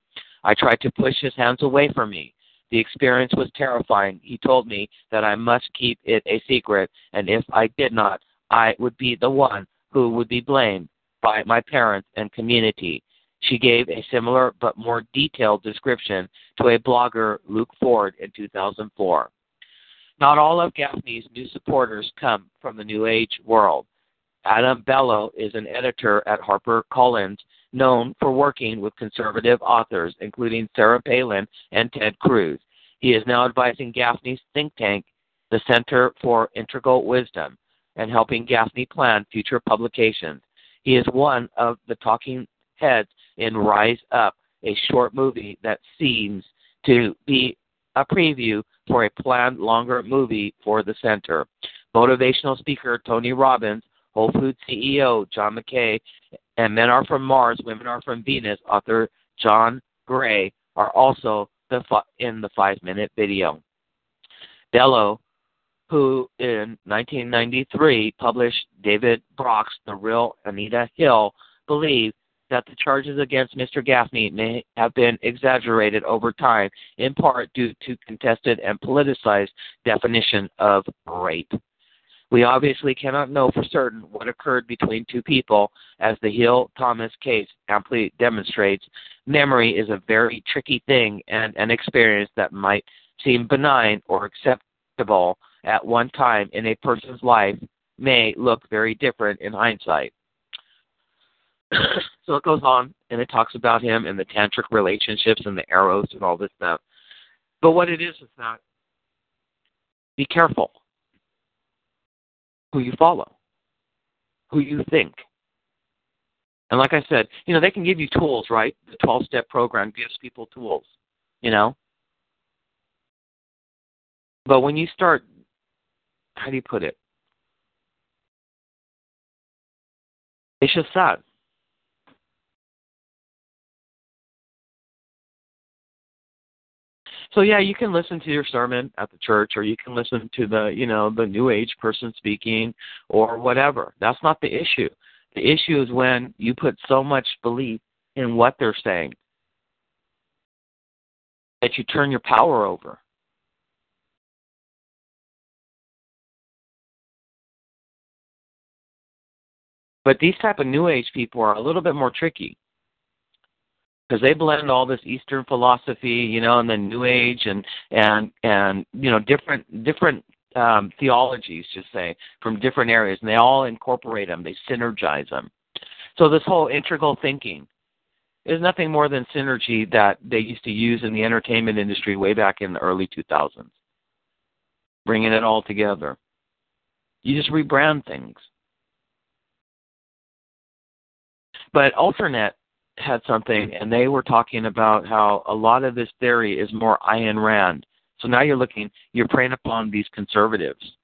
I tried to push his hands away from me. The experience was terrifying. He told me that I must keep it a secret, and if I did not, I would be the one who would be blamed by my parents and community. She gave a similar but more detailed description to a blogger, Luke Ford, in 2004. Not all of Gafni's new supporters come from the New Age world. Adam Bellow is an editor at HarperCollins known for working with conservative authors, including Sarah Palin and Ted Cruz. He is now advising Gafni's think tank, the Center for Integral Wisdom, and helping Gafni plan future publications. He is one of the talking heads in Rise Up, a short movie that seems to be a preview for a planned longer movie for the center. Motivational speaker Tony Robbins, Whole Foods CEO John Mackey, and Men Are From Mars, Women Are From Venus author John Gray are also the, in the five minute video. Bellow, who in 1993 published David Brock's The Real Anita Hill, believed that the charges against Mr. Gafni may have been exaggerated over time, in part due to contested and politicized definition of rape. We obviously cannot know for certain what occurred between two people, as the Hill Thomas case amply demonstrates. Memory is a very tricky thing, and an experience that might seem benign or acceptable at one time in a person's life may look very different in hindsight. so it goes on and it talks about him and the tantric relationships and the arrows and all this stuff. But what it is is that be careful who you follow, who you think. And like I said, you know, they can give you tools, right? The 12 step program gives people tools, you know? But when you start, how do you put it? It's just sad. So yeah, you can listen to your sermon at the church or you can listen to the, you know, the new age person speaking or whatever. That's not the issue. The issue is when you put so much belief in what they're saying that you turn your power over. But these type of new age people are a little bit more tricky because they blend all this Eastern philosophy, you know, and then New Age and and and you know different different um, theologies, just say from different areas, and they all incorporate them. They synergize them. So this whole integral thinking is nothing more than synergy that they used to use in the entertainment industry way back in the early 2000s, bringing it all together. You just rebrand things. But Alternet had something, and they were talking about how a lot of this theory is more Ayn Rand. So now you're looking, you're preying upon these conservatives.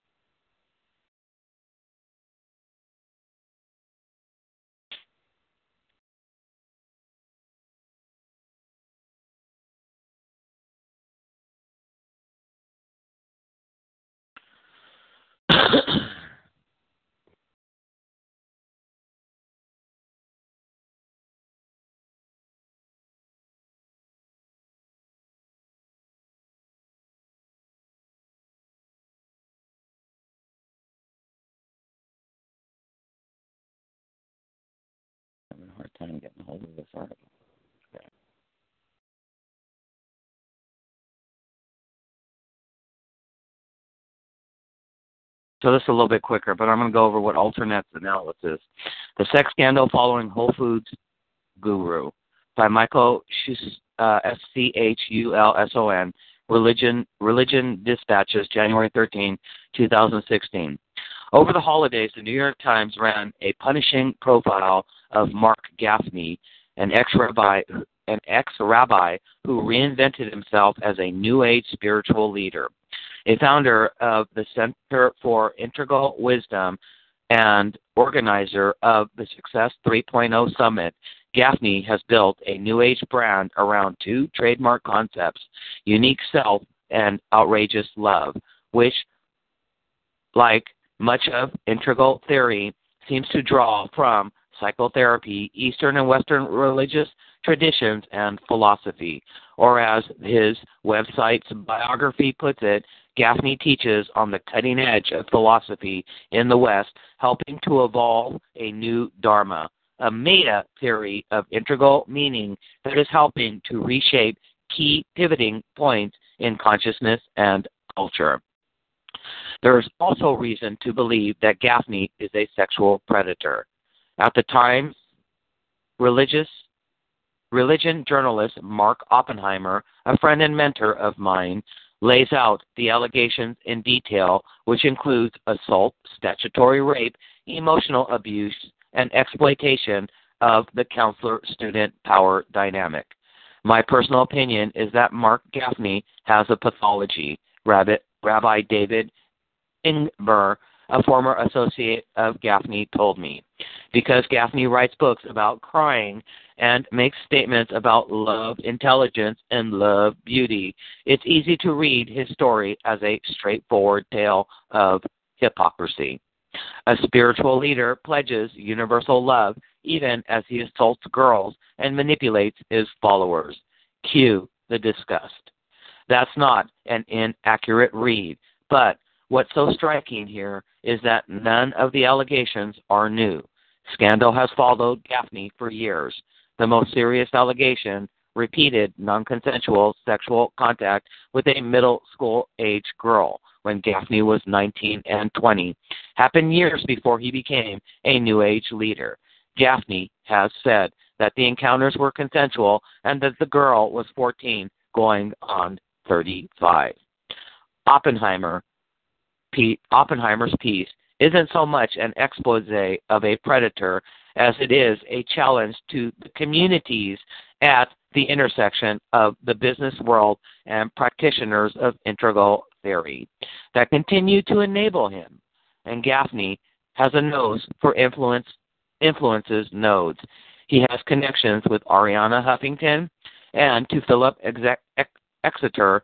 So this is a little bit quicker, but I'm going to go over what Alternet's analysis. The sex scandal following Whole Foods guru by Michael uh, S C H U L S O N. Religion Religion Dispatches, January 13, 2016. Over the holidays, the New York Times ran a punishing profile of Marc Gafni, an ex-rabbi, an ex-rabbi who reinvented himself as a New Age spiritual leader, a founder of the Center for Integral Wisdom and organizer of the Success 3.0 Summit. Gafni has built a New Age brand around two trademark concepts: unique self and outrageous love, which, like much of integral theory seems to draw from psychotherapy, Eastern and Western religious traditions, and philosophy. Or as his website's biography puts it, Gafni teaches on the cutting edge of philosophy in the West, helping to evolve a new Dharma, a meta theory of integral meaning that is helping to reshape key pivoting points in consciousness and culture. There is also reason to believe that Gafni is a sexual predator. At the time, religious religion journalist Mark Oppenheimer, a friend and mentor of mine, lays out the allegations in detail, which includes assault, statutory rape, emotional abuse, and exploitation of the counselor student power dynamic. My personal opinion is that Marc Gafni has a pathology. Rabbi David Ingber, a former associate of Gafni, told me. Because Gafni writes books about crying and makes statements about love intelligence and love beauty, it's easy to read his story as a straightforward tale of hypocrisy. A spiritual leader pledges universal love even as he assaults girls and manipulates his followers. Cue the disgust. That's not an inaccurate read, but What's so striking here is that none of the allegations are new. Scandal has followed Gafni for years. The most serious allegation repeated non consensual sexual contact with a middle school age girl when Gafni was 19 and 20 happened years before he became a New Age leader. Gafni has said that the encounters were consensual and that the girl was 14 going on 35. Oppenheimer Oppenheimer's piece isn't so much an expose of a predator as it is a challenge to the communities at the intersection of the business world and practitioners of integral theory that continue to enable him. And Gafni has a nose for influence influences nodes. He has connections with Arianna Huffington and to Philip Exeter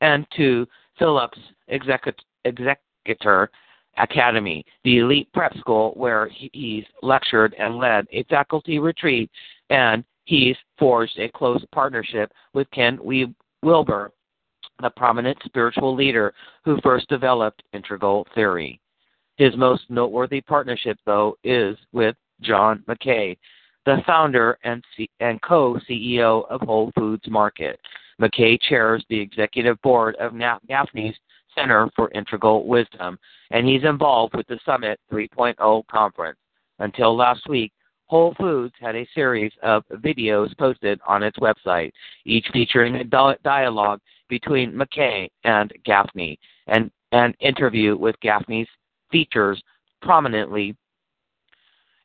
and to Philip's Phillips Executor Academy, the elite prep school where he's lectured and led a faculty retreat, and he's forged a close partnership with Ken Wilber, the prominent spiritual leader who first developed integral theory. His most noteworthy partnership, though, is with John Mackey, the founder and, C- and co CEO of Whole Foods Market. Mackey chairs the executive board of Gafni's Center for Integral Wisdom, and he's involved with the Summit 3.0 conference. Until last week, Whole Foods had a series of videos posted on its website, each featuring a dialogue between Mackey and Gafni. And an interview with Gafni's features prominently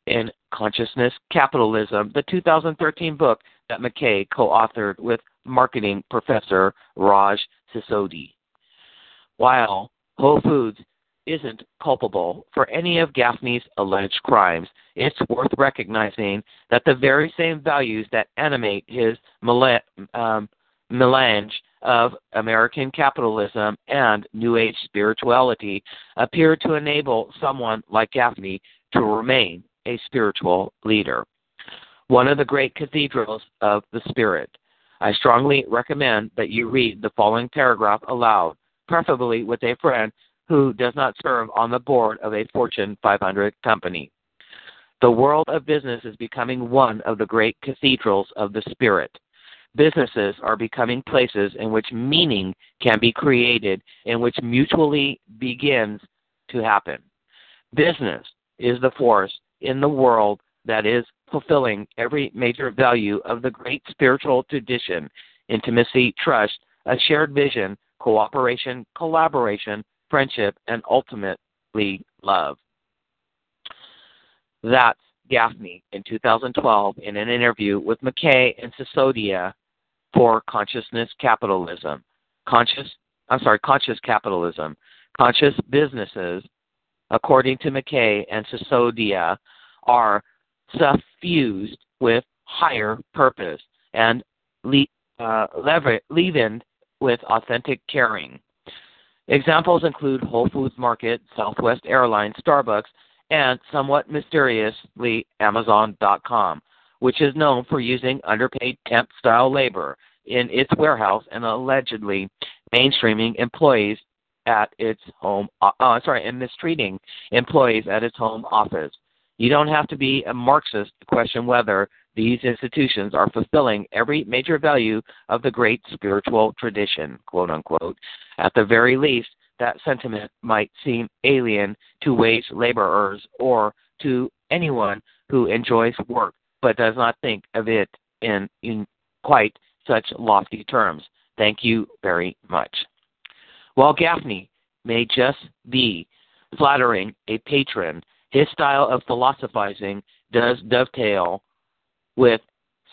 in Consciousness Capitalism, the 2013 book that Mackey co authored with marketing professor Raj Sisodia. While Whole Foods isn't culpable for any of Gafni's alleged crimes, it's worth recognizing that the very same values that animate his um, melange of American capitalism and New Age spirituality appear to enable someone like Gafni to remain a spiritual leader. One of the great cathedrals of the Spirit. I strongly recommend that you read the following paragraph aloud preferably with a friend who does not serve on the board of a Fortune 500 company. The world of business is becoming one of the great cathedrals of the spirit. Businesses are becoming places in which meaning can be created, in which mutually begins to happen. Business is the force in the world that is fulfilling every major value of the great spiritual tradition intimacy, trust, a shared vision, cooperation, collaboration, friendship, and ultimately love. That's Gafni in 2012 in an interview with Mackey and Sisodia for Consciousness Capitalism. Conscious, I'm sorry, Conscious Capitalism. Conscious businesses, according to Mackey and Sisodia, are suffused with higher purpose and le- uh, leavened with authentic caring. Examples include Whole Foods Market, Southwest Airlines, Starbucks, and somewhat mysteriously Amazon.com, which is known for using underpaid temp style labor in its warehouse and allegedly mainstreaming employees at its home uh, uh sorry and mistreating employees at its home office. You don't have to be a Marxist to question whether these institutions are fulfilling every major value of the great spiritual tradition, quote unquote. At the very least, that sentiment might seem alien to wage laborers or to anyone who enjoys work but does not think of it in, in quite such lofty terms. Thank you very much. While Gafni may just be flattering a patron, his style of philosophizing does dovetail with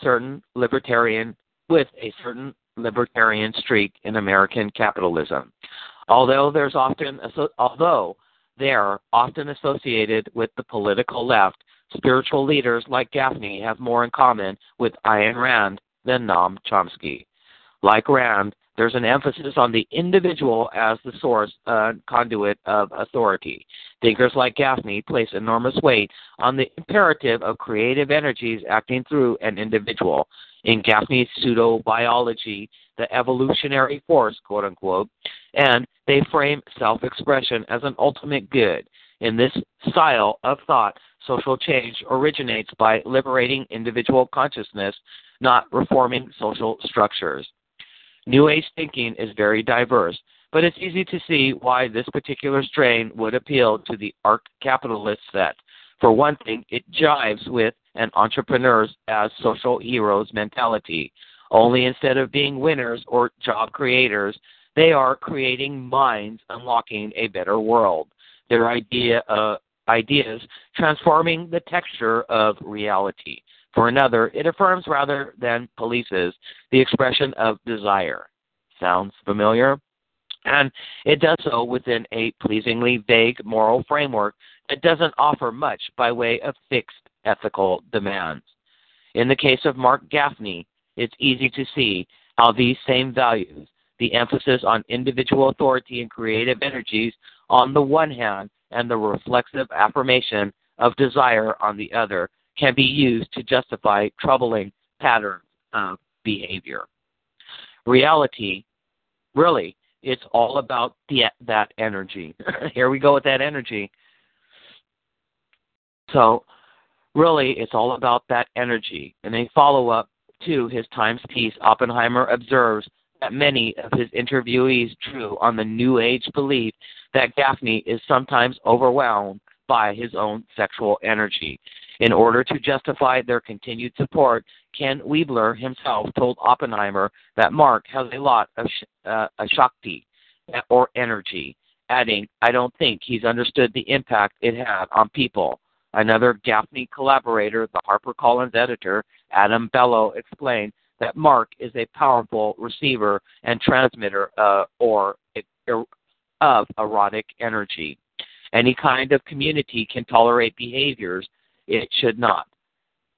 certain libertarian with a certain libertarian streak in American capitalism. Although there's often although they are often associated with the political left, spiritual leaders like Gafni have more in common with Ayn Rand than Noam Chomsky. Like Rand, there's an emphasis on the individual as the source uh, conduit of authority. Thinkers like Gafni place enormous weight on the imperative of creative energies acting through an individual. In Gafni's pseudo biology, the evolutionary force, quote unquote, and they frame self expression as an ultimate good. In this style of thought, social change originates by liberating individual consciousness, not reforming social structures. New Age thinking is very diverse, but it's easy to see why this particular strain would appeal to the arch capitalist set. For one thing, it jives with an entrepreneur's as social heroes mentality. Only instead of being winners or job creators, they are creating minds unlocking a better world. Their idea uh, ideas transforming the texture of reality. For another, it affirms rather than polices the expression of desire. Sounds familiar? And it does so within a pleasingly vague moral framework that doesn't offer much by way of fixed ethical demands. In the case of Marc Gafni, it's easy to see how these same values, the emphasis on individual authority and creative energies on the one hand, and the reflexive affirmation of desire on the other, can be used to justify troubling patterns of behavior. Reality, really, it's all about the, that energy. Here we go with that energy. So, really, it's all about that energy. And a follow up to his Times piece, Oppenheimer observes that many of his interviewees drew on the New Age belief that Gafni is sometimes overwhelmed by his own sexual energy. In order to justify their continued support, Ken Wilber himself told Oppenheimer that Marc has a lot of sh- uh, Shakti, or energy, adding, I don't think he's understood the impact it had on people. Another Gafni collaborator, the HarperCollins editor, Adam Bellow, explained that Marc is a powerful receiver and transmitter uh, or of erotic energy. Any kind of community can tolerate behaviors it should not.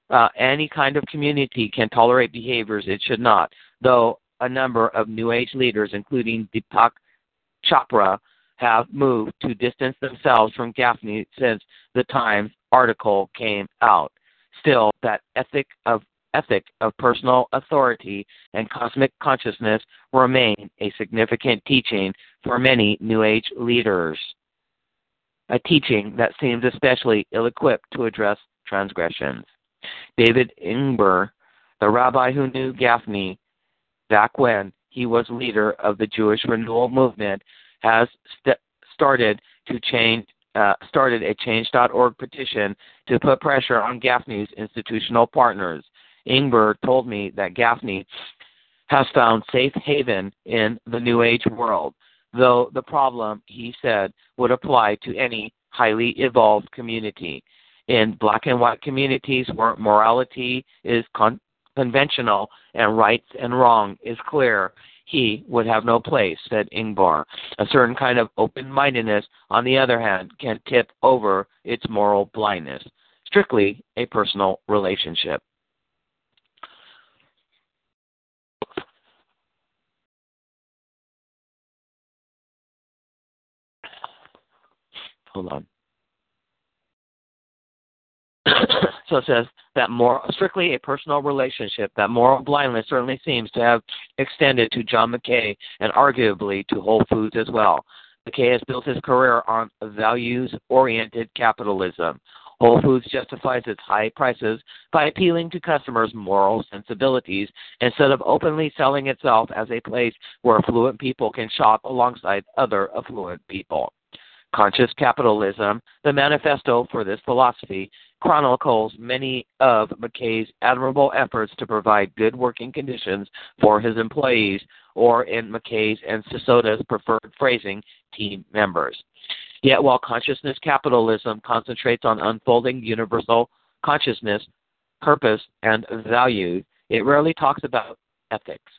Uh, any kind of community can tolerate behaviors it should not, though a number of New Age leaders, including Deepak Chopra, have moved to distance themselves from Gafni since the Times article came out. Still, that ethic of ethic of personal authority and cosmic consciousness remain a significant teaching for many New Age leaders. A teaching that seems especially ill equipped to address transgressions. David Ingber, the rabbi who knew Gafni back when he was leader of the Jewish Renewal Movement, has st- started to change uh, started a Change.org petition to put pressure on Gafni's institutional partners. Ingber told me that Gafni has found safe haven in the New Age world, though the problem, he said, would apply to any highly evolved community. In black and white communities where morality is con- conventional and right and wrong is clear, he would have no place, said Ingber. A certain kind of open mindedness, on the other hand, can tip over its moral blindness. Strictly a personal relationship. Hold on. so it says that more strictly a personal relationship, that moral blindness certainly seems to have extended to John Mackey and arguably to Whole Foods as well. Mackey has built his career on values oriented capitalism. Whole Foods justifies its high prices by appealing to customers' moral sensibilities instead of openly selling itself as a place where affluent people can shop alongside other affluent people. Conscious Capitalism, the manifesto for this philosophy, chronicles many of Mackey's admirable efforts to provide good working conditions for his employees, or in Mackey's and Sisodia's preferred phrasing, team members. Yet, while consciousness capitalism concentrates on unfolding universal consciousness, purpose, and value, it rarely talks about ethics.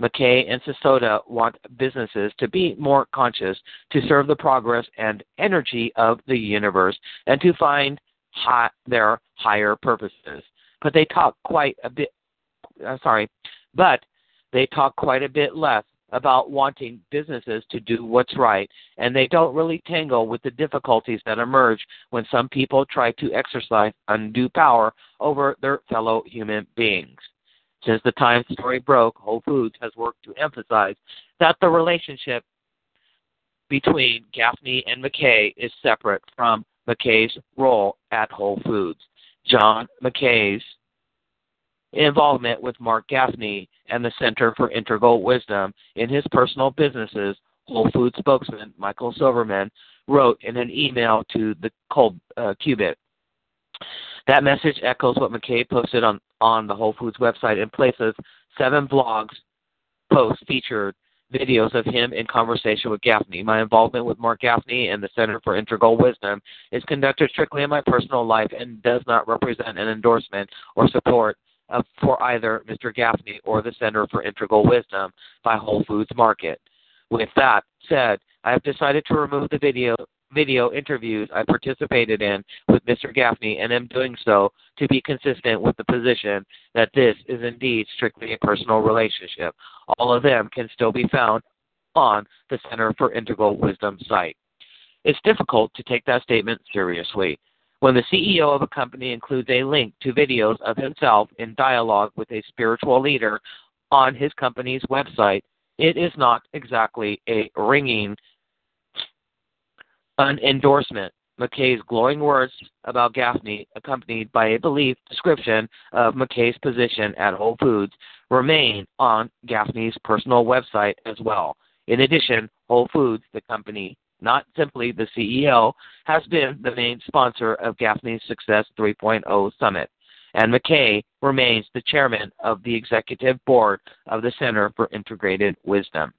Mackey and Sisodia want businesses to be more conscious, to serve the progress and energy of the universe, and to find high, their higher purposes. But they talk quite a bit. Uh, sorry, but they talk quite a bit less about wanting businesses to do what's right, and they don't really tangle with the difficulties that emerge when some people try to exercise undue power over their fellow human beings. Since the time the story broke, Whole Foods has worked to emphasize that the relationship between Gafni and Mackey is separate from Mackey's role at Whole Foods. John Mackey's involvement with Marc Gafni and the Center for Integral Wisdom in his personal businesses, Whole Foods spokesman Michael Silverman wrote in an email to the Cold uh. That message echoes what Mackey posted on, on the Whole Foods website and places seven blogs posts featured videos of him in conversation with Gafni. My involvement with Marc Gafni and the Center for Integral Wisdom is conducted strictly in my personal life and does not represent an endorsement or support of, for either Mr. Gafni or the Center for Integral Wisdom by Whole Foods Market. With that said, I have decided to remove the video video interviews I participated in with Mr. Gafni and am doing so to be consistent with the position that this is indeed strictly a personal relationship. All of them can still be found on the Center for Integral Wisdom site. It's difficult to take that statement seriously. When the CEO of a company includes a link to videos of himself in dialogue with a spiritual leader on his company's website, it is not exactly a ringing an endorsement. Mackey's glowing words about Gafni, accompanied by a belief description of Mackey's position at Whole Foods, remain on Gafni's personal website as well. In addition, Whole Foods, the company, not simply the CEO, has been the main sponsor of Gafni's Success 3.0 Summit, and Mackey remains the chairman of the executive board of the Center for Integrated Wisdom.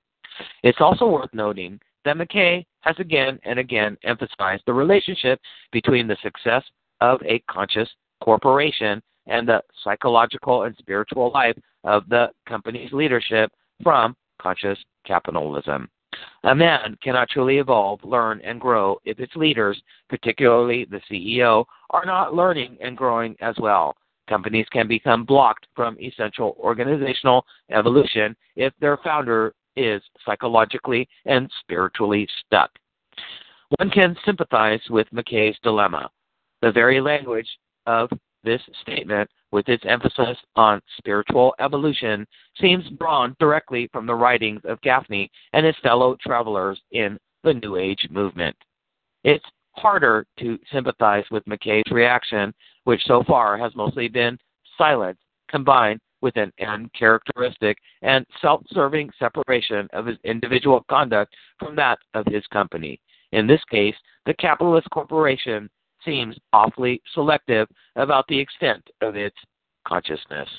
It's also worth noting that Mackey has again and again emphasized the relationship between the success of a conscious corporation and the psychological and spiritual life of the company's leadership from conscious capitalism. A man cannot truly evolve, learn, and grow if its leaders, particularly the CEO, are not learning and growing as well. Companies can become blocked from essential organizational evolution if their founder is psychologically and spiritually stuck. One can sympathize with Mackey's dilemma. The very language of this statement, with its emphasis on spiritual evolution, seems drawn directly from the writings of Gafni and his fellow travelers in the New Age movement. It's harder to sympathize with Mackey's reaction, which so far has mostly been silence combined with an uncharacteristic and self serving separation of his individual conduct from that of his company. In this case, the capitalist corporation seems awfully selective about the extent of its consciousness.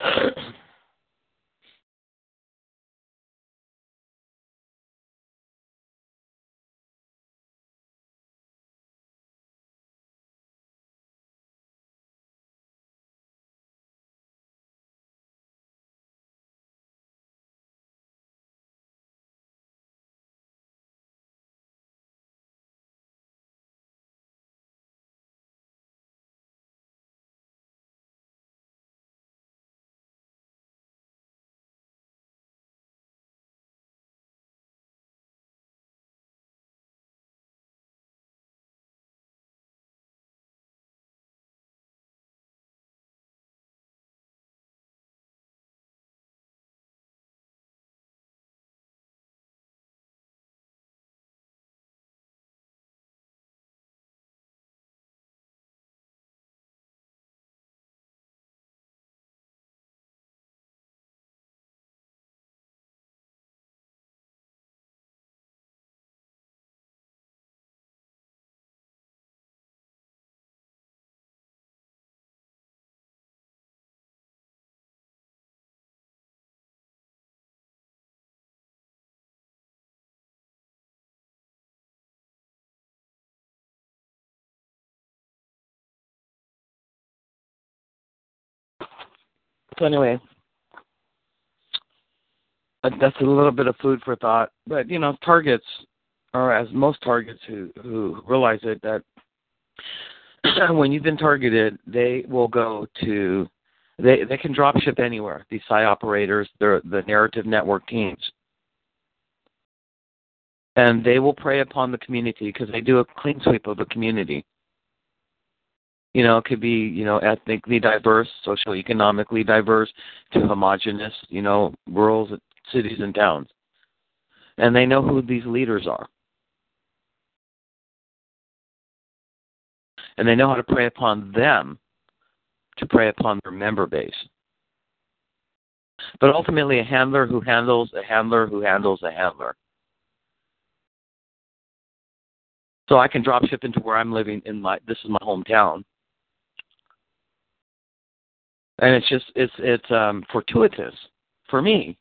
So anyway, uh, that's a little bit of food for thought. But you know, targets, or as most targets who who realize it, that when you've been targeted, they will go to They they can drop ship anywhere. These psi operators, they're the narrative network teams, and they will prey upon the community because they do a clean sweep of the community. You know, it could be you know ethnically diverse, socioeconomically diverse, to homogenous, you know, rural cities and towns, and they know who these leaders are. and they know how to prey upon them to prey upon their member base. But ultimately, a handler who handles a handler who handles a handler. So I can drop ship into where I'm living in my this is my hometown. And it's just it's it's um fortuitous for me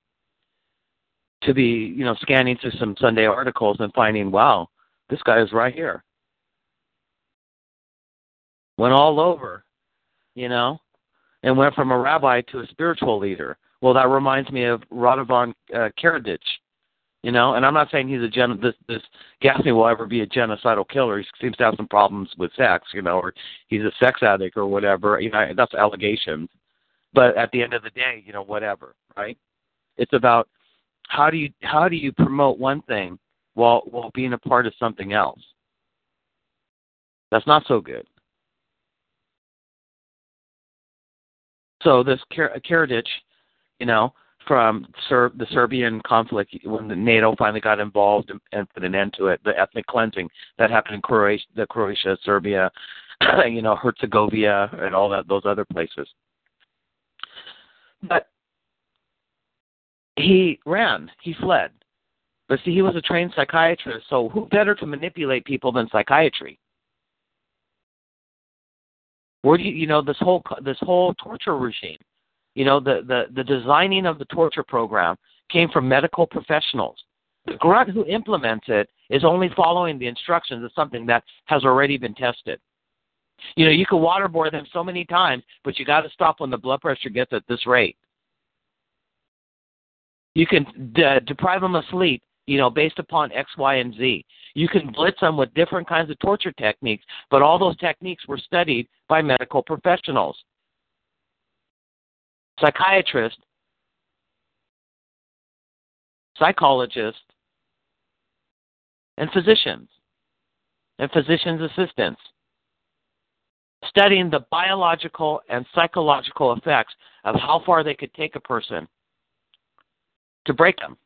to be, you know, scanning through some Sunday articles and finding, wow, this guy is right here. Went all over you know, and went from a rabbi to a spiritual leader. Well, that reminds me of Radovan uh, Karadzic, you know, and I'm not saying he's a gen. This this Gafni will ever be a genocidal killer. He seems to have some problems with sex, you know, or he's a sex addict or whatever. You know, that's allegations. But at the end of the day, you know, whatever, right? It's about how do you how do you promote one thing while while being a part of something else. That's not so good. So this uh, Karadzic, you know, from Ser- the Serbian conflict when the NATO finally got involved and, and put an end to it, the ethnic cleansing that happened in Croatia, the Croatia, Serbia, you know, Herzegovina, and all that those other places. But he ran, he fled. But see, he was a trained psychiatrist, so who better to manipulate people than psychiatry? Where do you, you know, this whole this whole torture regime, you know, the the the designing of the torture program came from medical professionals. The grunt who implements it is only following the instructions of something that has already been tested. You know, you can waterboard them so many times, but you got to stop when the blood pressure gets at this rate. You can de- deprive them of sleep, you know, based upon X, Y, and Z. You can blitz them with different kinds of torture techniques, but all those techniques were studied by medical professionals. Psychiatrists, psychologists, and physicians, and physicians' assistants, studying the biological and psychological effects of how far they could take a person to break them.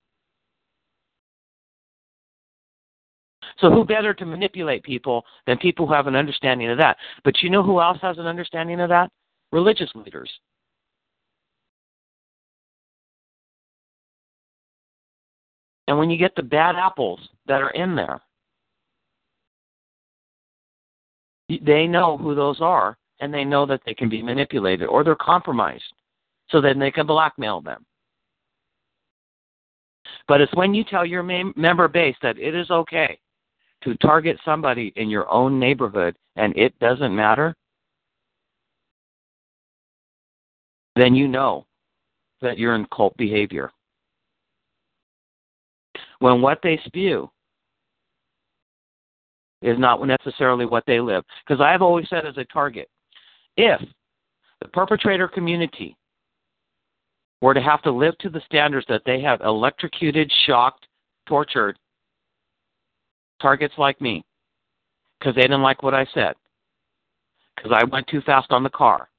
So who better to manipulate people than people who have an understanding of that? But you know who else has an understanding of that? Religious leaders. And when you get the bad apples that are in there, they know who those are and they know that they can be manipulated or they're compromised so then they can blackmail them. But it's when you tell your member base that it is okay to target somebody in your own neighborhood and it doesn't matter, then you know that you're in cult behavior. When what they spew is not necessarily what they live. Because I've always said as a target, if the perpetrator community were to have to live to the standards that they have electrocuted, shocked, tortured, targets like me because they didn't like what I said, because I went too fast on the car.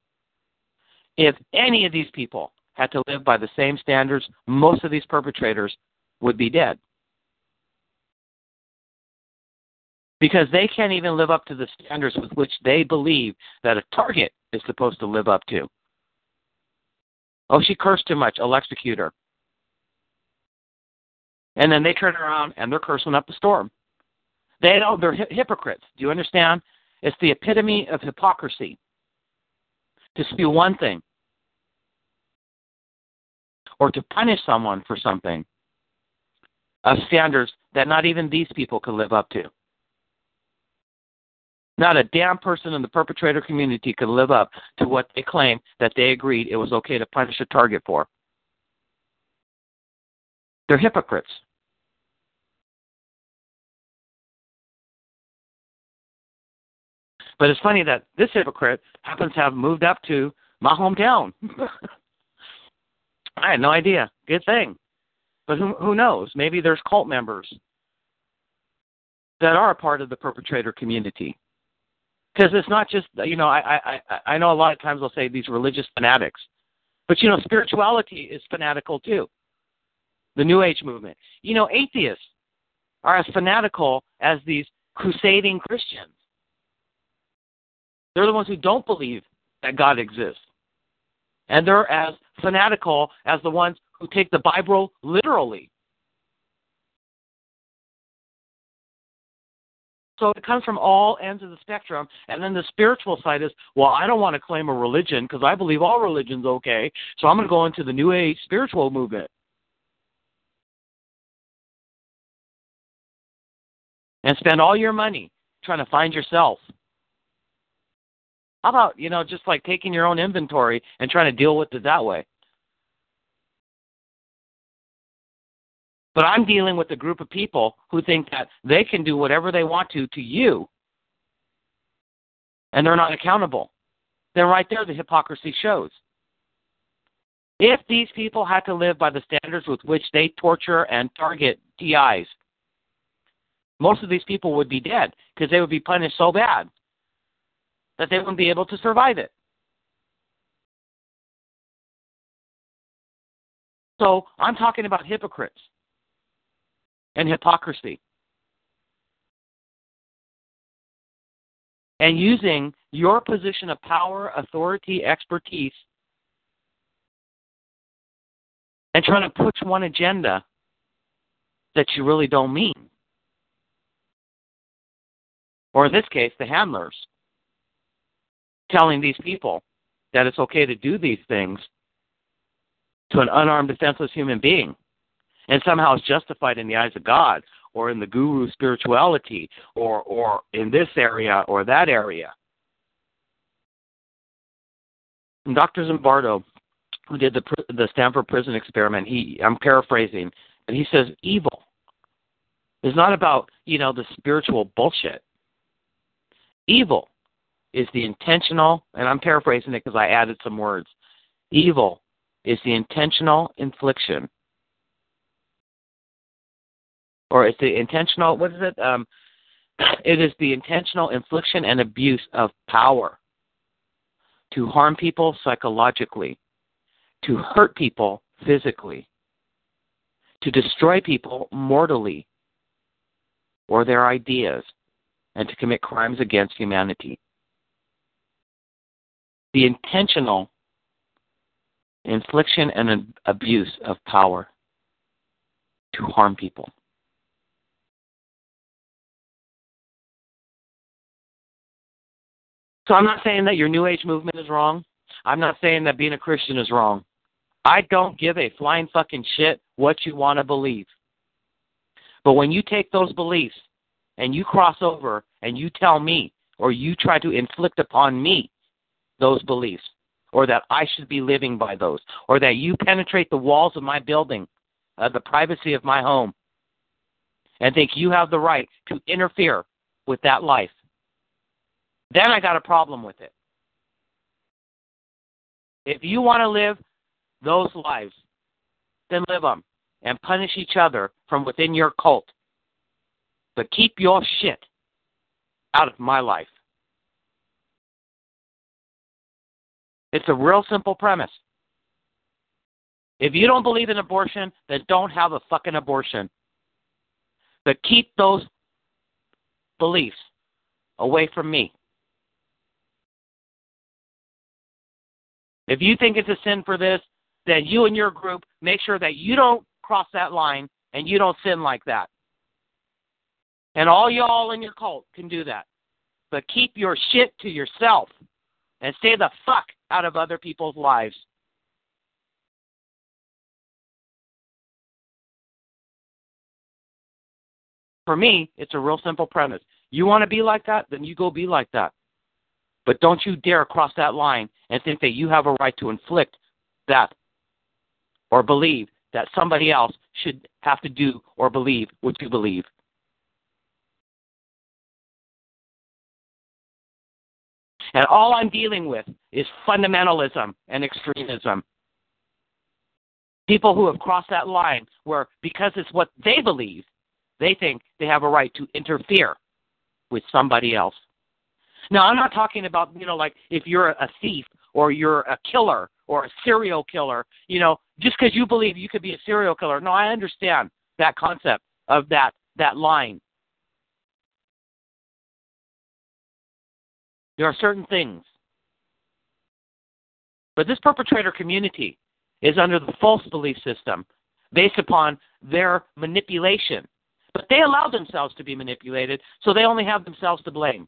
If any of these people had to live by the same standards, most of these perpetrators would be dead. Because they can't even live up to the standards with which they believe that a target is supposed to live up to. Oh, she cursed too much. Electrocute her. And then they turn around and they're cursing up a storm. They know they're hypocrites. Do you understand? It's the epitome of hypocrisy to spew one thing or to punish someone for something of standards that not even these people could live up to. Not a damn person in the perpetrator community could live up to what they claim that they agreed it was okay to punish a target for. They're hypocrites. But it's funny that this hypocrite happens to have moved up to my hometown. I had no idea. Good thing. But who who knows? Maybe there's cult members that are a part of the perpetrator community. Because it's not just you know I I I know a lot of times they'll say these religious fanatics, but you know spirituality is fanatical too. The New Age movement. You know atheists are as fanatical as these crusading Christians. They're the ones who don't believe that God exists. And they're as fanatical as the ones who take the Bible literally. So it comes from all ends of the spectrum. And then the spiritual side is, well, I don't want to claim a religion because I believe all religion's okay. So I'm going to go into the New Age spiritual movement. And spend all your money trying to find yourself. How about, you know, just like taking your own inventory and trying to deal with it that way? But I'm dealing with a group of people who think that they can do whatever they want to to you, and they're not accountable. Then right there, the hypocrisy shows. If these people had to live by the standards with which they torture and target TIs, most of these people would be dead because they would be punished so bad that they wouldn't be able to survive it. So I'm talking about hypocrites and hypocrisy. And using your position of power, authority, expertise, and trying to push one agenda that you really don't mean. Or in this case, the handlers telling these people that it's okay to do these things to an unarmed, defenseless human being. And somehow it's justified in the eyes of God or in the guru spirituality or, or in this area or that area. And Dr. Zimbardo, who did the, the Stanford prison experiment, he, I'm paraphrasing, and he says evil is not about, you know, the spiritual bullshit. Evil is the intentional, and I'm paraphrasing it because I added some words. Evil is the intentional infliction, or it's the intentional. What is it? Um, it is the intentional infliction and abuse of power to harm people psychologically, to hurt people physically, to destroy people mortally or their ideas, and to commit crimes against humanity the intentional infliction and abuse of power to harm people. So I'm not saying that your New Age movement is wrong. I'm not saying that being a Christian is wrong. I don't give a flying fucking shit what you want to believe. But when you take those beliefs and you cross over and you tell me or you try to inflict upon me those beliefs, or that I should be living by those, or that you penetrate the walls of my building, uh, the privacy of my home, and think you have the right to interfere with that life, then I got a problem with it. If you want to live those lives, then live them and punish each other from within your cult. But keep your shit out of my life. It's a real simple premise. If you don't believe in abortion, then don't have a fucking abortion. But keep those beliefs away from me. If you think it's a sin for this, then you and your group make sure that you don't cross that line and you don't sin like that. And all y'all in your cult can do that. But keep your shit to yourself and stay the fuck out of other people's lives. For me, it's a real simple premise. You want to be like that, then you go be like that. But don't you dare cross that line and think that you have a right to inflict that or believe that somebody else should have to do or believe what you believe. And all I'm dealing with is fundamentalism and extremism. People who have crossed that line where, because it's what they believe, they think they have a right to interfere with somebody else. Now, I'm not talking about, you know, like if you're a thief or you're a killer or a serial killer, you know, just because you believe you could be a serial killer. No, I understand that concept of that that line. There are certain things. But this perpetrator community is under the false belief system based upon their manipulation. But they allow themselves to be manipulated, so they only have themselves to blame.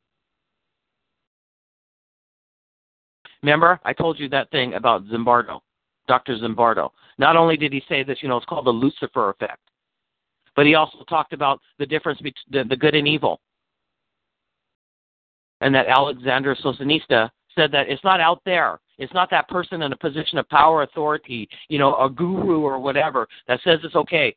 Remember, I told you that thing about Zimbardo, Dr. Zimbardo. Not only did he say this, you know, it's called the Lucifer effect, but he also talked about the difference between the good and evil. And that Alexander Solzhenitsyn said that it's not out there. It's not that person in a position of power, authority, you know, a guru or whatever that says it's okay.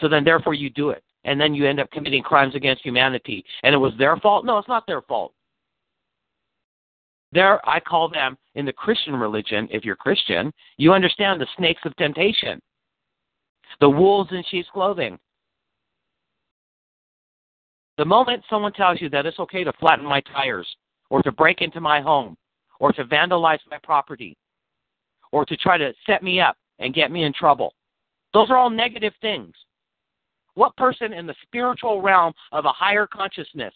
So then, therefore, you do it. And then you end up committing crimes against humanity. And it was their fault? No, it's not their fault. There, I call them in the Christian religion, if you're Christian, you understand the snakes of temptation, the wolves in sheep's clothing. The moment someone tells you that it's okay to flatten my tires, or to break into my home, or to vandalize my property, or to try to set me up and get me in trouble, those are all negative things. What person in the spiritual realm of a higher consciousness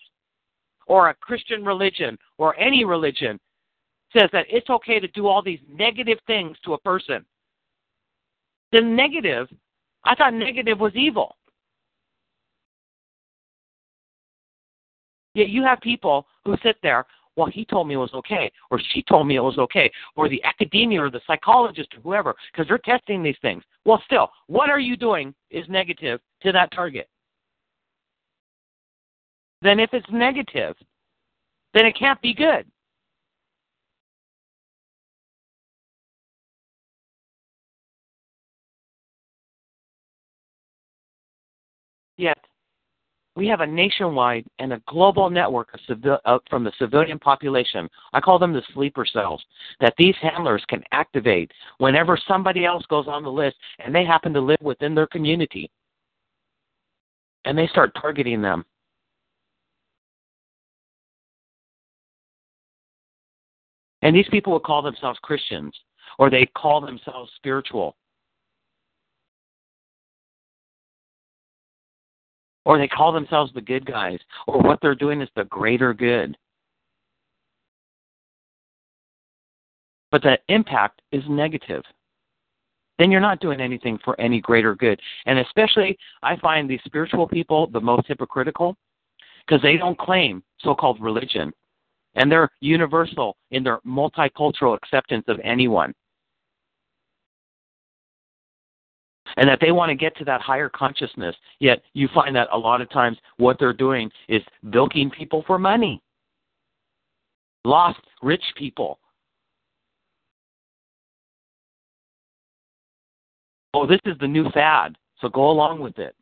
or a Christian religion or any religion says that it's okay to do all these negative things to a person. The negative, I thought negative was evil. Yet you have people who sit there, well, he told me it was okay, or she told me it was okay, or the academia or the psychologist or whoever, because they're testing these things. Well, still, what are you doing is negative to that target then if it's negative, then it can't be good. Yet, we have a nationwide and a global network of civil, uh, from the civilian population. I call them the sleeper cells that these handlers can activate whenever somebody else goes on the list and they happen to live within their community. And they start targeting them. And these people will call themselves Christians or they call themselves spiritual. Or they call themselves the good guys, or what they're doing is the greater good. But the impact is negative. Then you're not doing anything for any greater good. And especially, I find these spiritual people the most hypocritical because they don't claim so called religion and they're universal in their multicultural acceptance of anyone. And that they want to get to that higher consciousness, yet you find that a lot of times what they're doing is bilking people for money. Lost rich people. Oh, this is the new fad, so go along with it.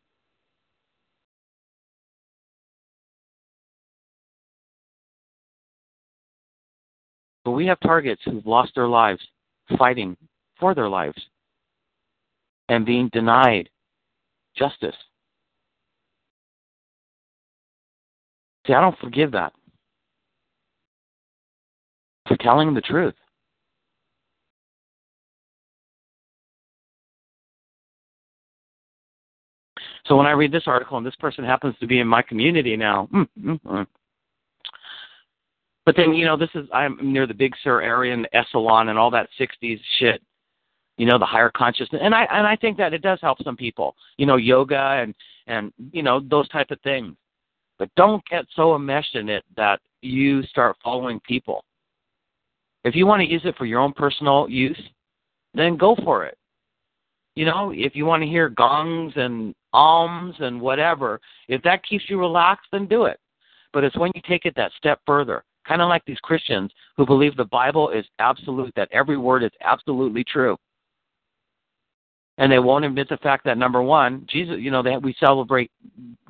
But we have targets who've lost their lives fighting for their lives and being denied justice. See, I don't forgive that for telling the truth. So when I read this article, and this person happens to be in my community now, mm, mm, mm, but then, you know, this is I'm near the Big Sur area and Esalen and all that '60s shit. You know, the higher consciousness, and I and I think that it does help some people. You know, yoga and and you know those type of things. But don't get so enmeshed in it that you start following people. If you want to use it for your own personal use, then go for it. You know, if you want to hear gongs and alms and whatever, if that keeps you relaxed, then do it. But it's when you take it that step further kind of like these Christians who believe the Bible is absolute, that every word is absolutely true. And they won't admit the fact that number one, Jesus, you know, we celebrate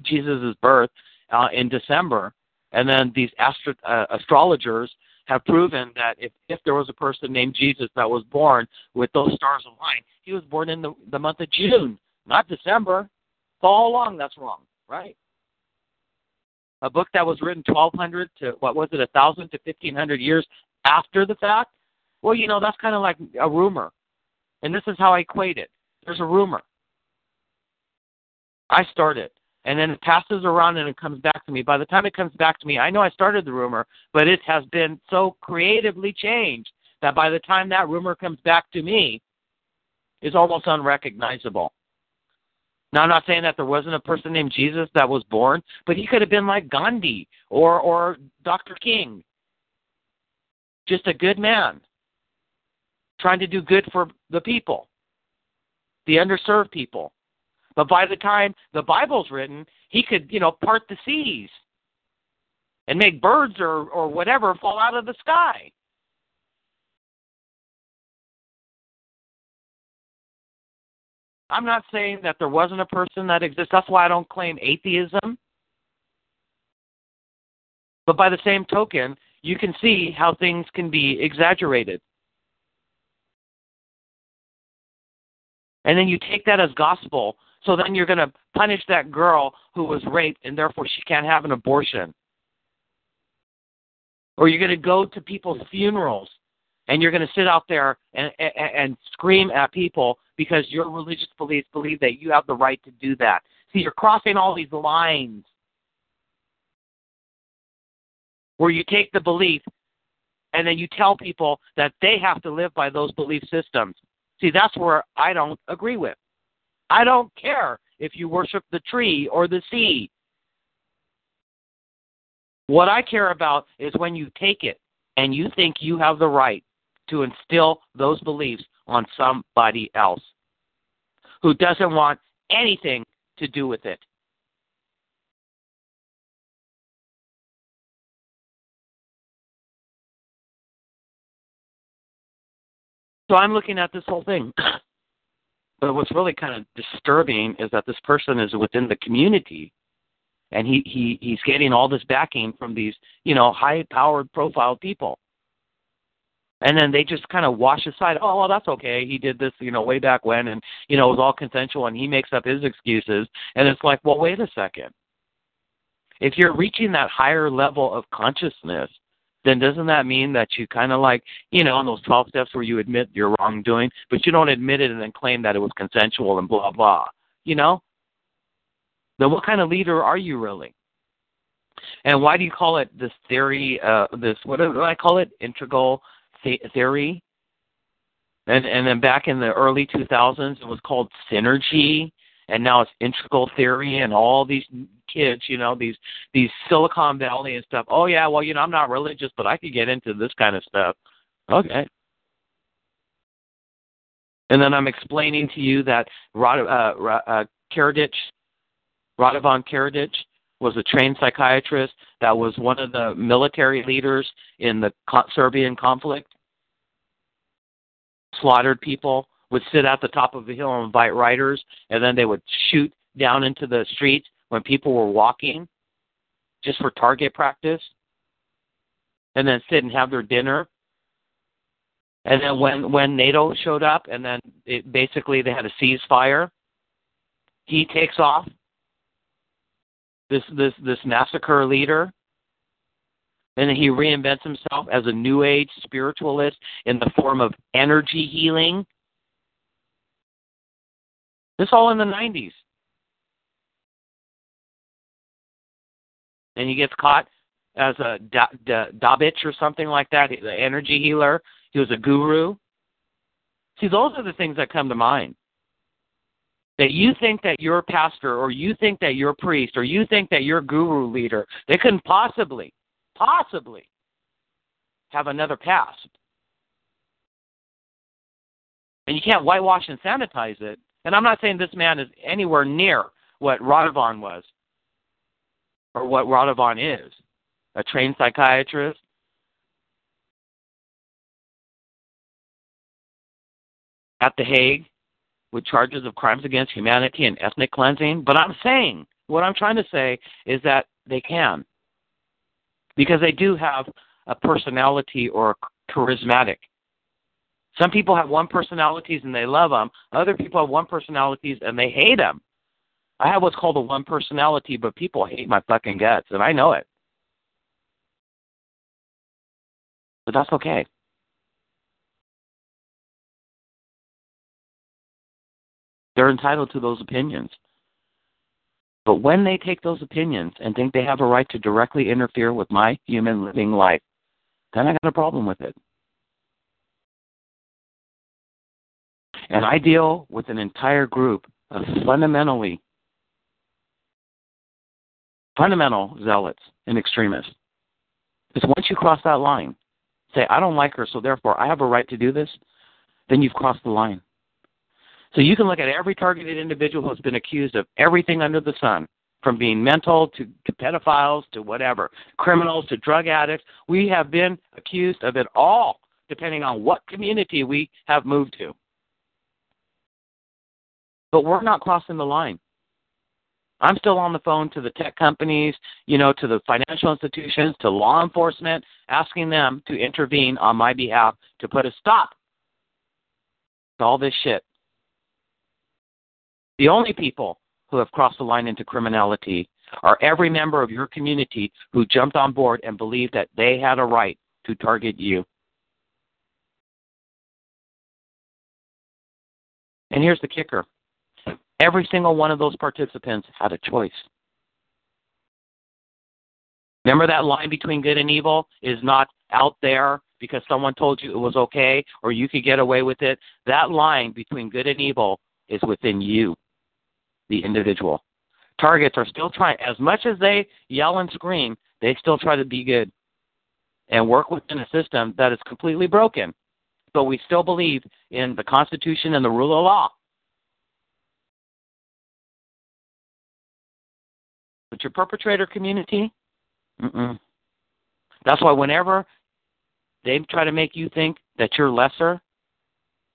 Jesus' birth uh, in December, and then these astro- uh, astrologers have proven that if if there was a person named Jesus that was born with those stars aligned, he was born in the the month of June, not December. So all along, that's wrong, right? A book that was written 1200 to what was it, a thousand to 1500 years after the fact. Well, you know that's kind of like a rumor, and this is how I equate it. There's a rumor. I started and then it passes around and it comes back to me. By the time it comes back to me, I know I started the rumor, but it has been so creatively changed that by the time that rumor comes back to me, it's almost unrecognizable. Now, I'm not saying that there wasn't a person named Jesus that was born, but he could have been like Gandhi or or Dr. King. Just a good man, trying to do good for the people, the underserved people. But by the time the Bible's written, he could, you know, part the seas and make birds or, or whatever fall out of the sky. I'm not saying that there wasn't a person that exists. That's why I don't claim atheism. But by the same token, you can see how things can be exaggerated. And then you take that as gospel so then you're going to punish that girl who was raped and therefore she can't have an abortion. Or you're going to go to people's funerals and you're going to sit out there and, and, and scream at people because your religious beliefs believe that you have the right to do that. See, you're crossing all these lines where you take the belief and then you tell people that they have to live by those belief systems. See, that's where I don't agree with. I don't care if you worship the tree or the sea. What I care about is when you take it and you think you have the right to instill those beliefs on somebody else who doesn't want anything to do with it. So I'm looking at this whole thing. But what's really kind of disturbing is that this person is within the community, and he he he's getting all this backing from these you know high powered profile people. And then they just kind of wash aside. Oh, well, that's okay. He did this, you know, way back when, and you know, it was all consensual, and he makes up his excuses. And it's like, well, wait a second. If you're reaching that higher level of consciousness, then doesn't that mean that you kind of like, you know, on those 12 steps where you admit your wrongdoing, but you don't admit it and then claim that it was consensual and blah, blah, you know? Then what kind of leader are you really? And why do you call it this theory, uh, this, what do I call it? Integral theory? And, and then back in the early 2000s, it was called synergy and now it's integral theory and all these kids, you know, these these Silicon Valley and stuff. Oh yeah, well, you know, I'm not religious, but I could get into this kind of stuff. Okay. And then I'm explaining to you that Rod, uh, uh, Karadzic, Radovan Karadzic, was a trained psychiatrist that was one of the military leaders in the Serbian conflict, slaughtered people, would sit at the top of a hill and invite riders, and then they would shoot down into the streets when people were walking just for target practice, and then sit and have their dinner. And then when when NATO showed up, and then it, basically they had a ceasefire, he takes off. This this this massacre leader, and then he reinvents himself as a new age spiritualist in the form of energy healing this all in the 90s. And he gets caught as a Dabich or something like that, the energy healer. He was a guru. See, those are the things that come to mind. That you think that your pastor or you think that your priest or you think that your guru leader, they couldn't possibly, possibly have another past. And you can't whitewash and sanitize it and I'm not saying this man is anywhere near what Radovan was or what Radovan is a trained psychiatrist. At The Hague with charges of crimes against humanity and ethnic cleansing. But I'm saying, what I'm trying to say is that they can. Because they do have a personality or charismatic. Some people have one personalities and they love them. Other people have one personalities and they hate them. I have what's called a one personality, but people hate my fucking guts, and I know it. But that's okay. They're entitled to those opinions. But when they take those opinions and think they have a right to directly interfere with my human living life, then I got a problem with it. And I deal with an entire group of fundamentally fundamental zealots and extremists. Because once you cross that line, say, I don't like her, so therefore I have a right to do this, then you've crossed the line. So you can look at every targeted individual who's been accused of everything under the sun, from being mental to, to pedophiles to whatever, criminals to drug addicts. We have been accused of it all, depending on what community we have moved to. But we're not crossing the line. I'm still on the phone to the tech companies, you know, to the financial institutions, to law enforcement, asking them to intervene on my behalf to put a stop to all this shit. The only people who have crossed the line into criminality are every member of your community who jumped on board and believed that they had a right to target you. And here's the kicker Every single one of those participants had a choice. Remember that line between good and evil is not out there because someone told you it was okay or you could get away with it. That line between good and evil is within you, the individual. Targets are still trying, as much as they yell and scream, they still try to be good and work within a system that is completely broken. But we still believe in the Constitution and the rule of law. But your perpetrator community, mm-mm. That's why whenever they try to make you think that you're lesser,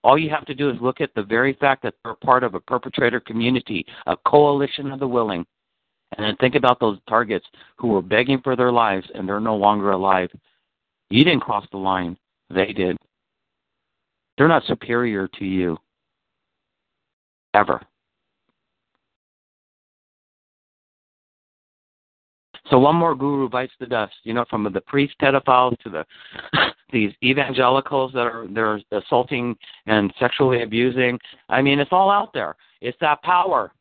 all you have to do is look at the very fact that they're part of a perpetrator community, a coalition of the willing, and then think about those targets who were begging for their lives and they're no longer alive. You didn't cross the line, they did. They're not superior to you. Ever. So one more guru bites the dust. You know, from the priest pedophiles to the these evangelicals that are they're assaulting and sexually abusing. I mean, it's all out there. It's that power,